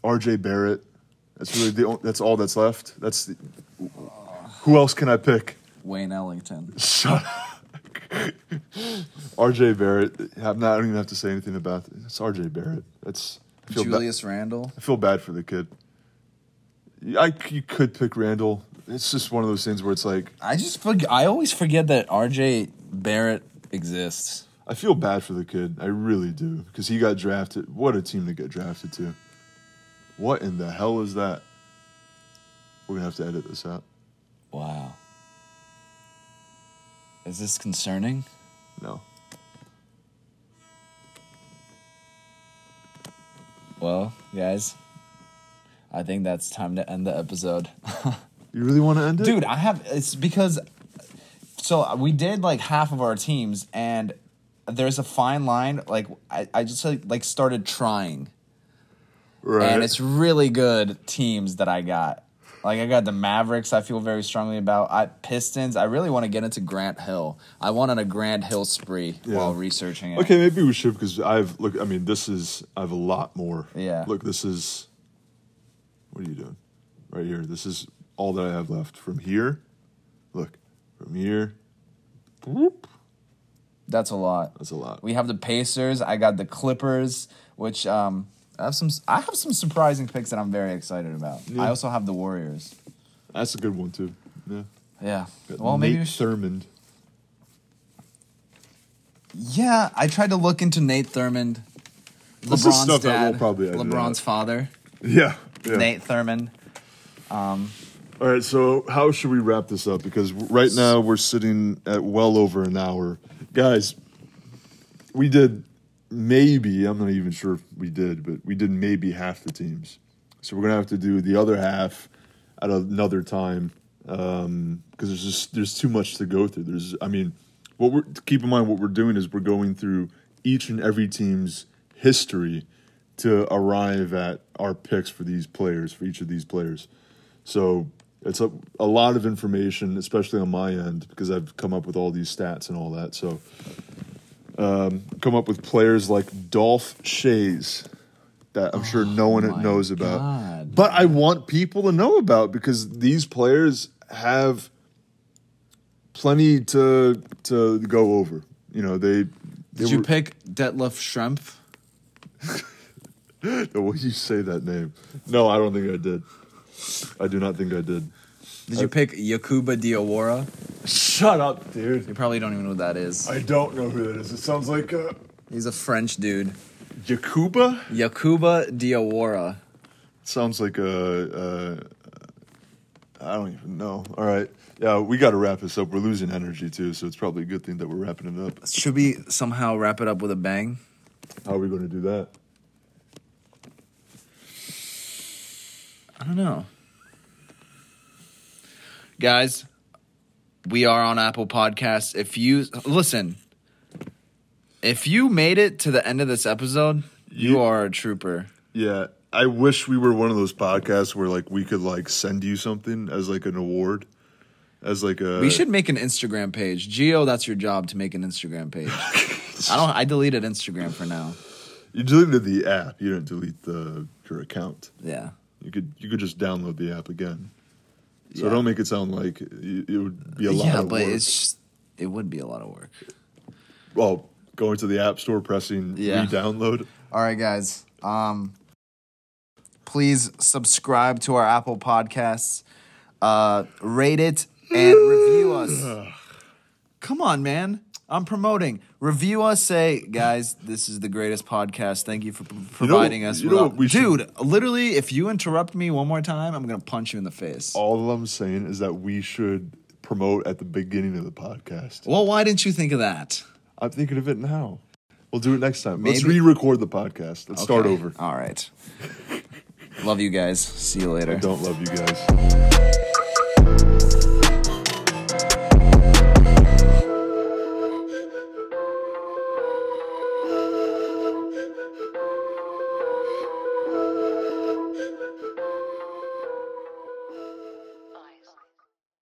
R.J. Barrett. That's really the that's all that's left. That's the, who else can I pick? Wayne Ellington. Shut up. RJ Barrett. I'm not, I don't even have to say anything about it. It's RJ Barrett. That's I feel, ba- Julius Randle. I feel bad for the kid. I, you could pick Randle. It's just one of those things where it's like I just forg I always forget that R.J. Barrett exists. I feel bad for the kid. I really do because he got drafted. What a team to get drafted to. What in the hell is that? We're gonna have to edit this out. Wow. Is this concerning? No. Well, guys, I think that's time to end the episode. You really want to end it, Dude, I have it's because so uh, we did like half of our teams and there's a fine line like I, I just like, like started trying Right. and it's really good teams that I got. Like I got the Mavericks. I feel very strongly about. I Pistons. I really want to get into Grant Hill. I went on a Grant Hill spree Yeah. while researching it. Okay, maybe we should because I've look. I mean, this is I have a lot more. Yeah. Look, this is. What are you doing? Right here. This is all that I have left. From here, look. From here, whoop. That's a lot. That's a lot. We have the Pacers. I got the Clippers, which um I have some. I have some surprising picks that I'm very excited about. I also have the Warriors. That's a good one too. Yeah. Yeah. Got Well, maybe Nate we should. Thurmond. Yeah, I tried to look into Nate Thurmond, LeBron's stuff that we'll dad, probably LeBron's father, Yeah. yeah. Nate Thurmond. Um, All right, so how should we wrap this up? Because right now we're sitting at well over an hour. Guys, we did maybe, I'm not even sure if we did, but we did maybe half the teams. So we're going to have to do the other half at another time um, because there's just there's too much to go through. There's I mean, what we're keep in mind what we're doing is we're going through each and every team's history to arrive at our picks for these players, for each of these players. So it's a, a lot of information, especially on my end, because I've come up with all these stats and all that. So um, come up with players like Dolph Schayes that I'm sure no one knows about. God. But I want people to know about because these players have plenty to to go over. You know, they, they Did you were- pick Detlef Schrempf? The way you say that name. No, I don't think I did. I do not think I did. Did you pick Yakhouba Diawara? Shut up, dude. You probably don't even know what that is. I don't know who that is. It sounds like uh, He's a French dude. Yakhouba. Yakhouba Diawara. Sounds like a. Uh, I don't even know. All right. Yeah, we got to wrap this up. We're losing energy too, so it's probably a good thing that we're wrapping it up. Should we somehow wrap it up with a bang? How are we going to do that? I don't know. Guys, we are on Apple Podcasts. If you listen, if you made it to the end of this episode, you You- are a trooper. Yeah, I wish we were one of those podcasts where like we could like send you something as like an award, as like a. We should make an Instagram page. Gio, that's your job to make an Instagram page. I don't I deleted Instagram for now. You deleted the app. You didn't delete the your account. Yeah. You could you could just download the app again. So Yeah. don't make it sound like it, would be a lot yeah, of but work. it's just, it would be a lot of work. well, going to the app store, pressing Yeah. re-download. All right, guys. Um, please subscribe to our Apple Podcasts. Uh, rate it and review us. Come on, man. I'm promoting. Review us. Say, guys, this is the greatest podcast. Thank you for p- providing us. you know with what we should- Dude, literally, if you interrupt me one more time, I'm gonna punch you in the face. All I'm saying is that we should promote at the beginning of the podcast. Well, why didn't you think of that? I'm thinking of it now. We'll do it next time. Let's Maybe- re-record the podcast. Let's start Okay. over. All right. Love you guys. See you later. I don't love you guys.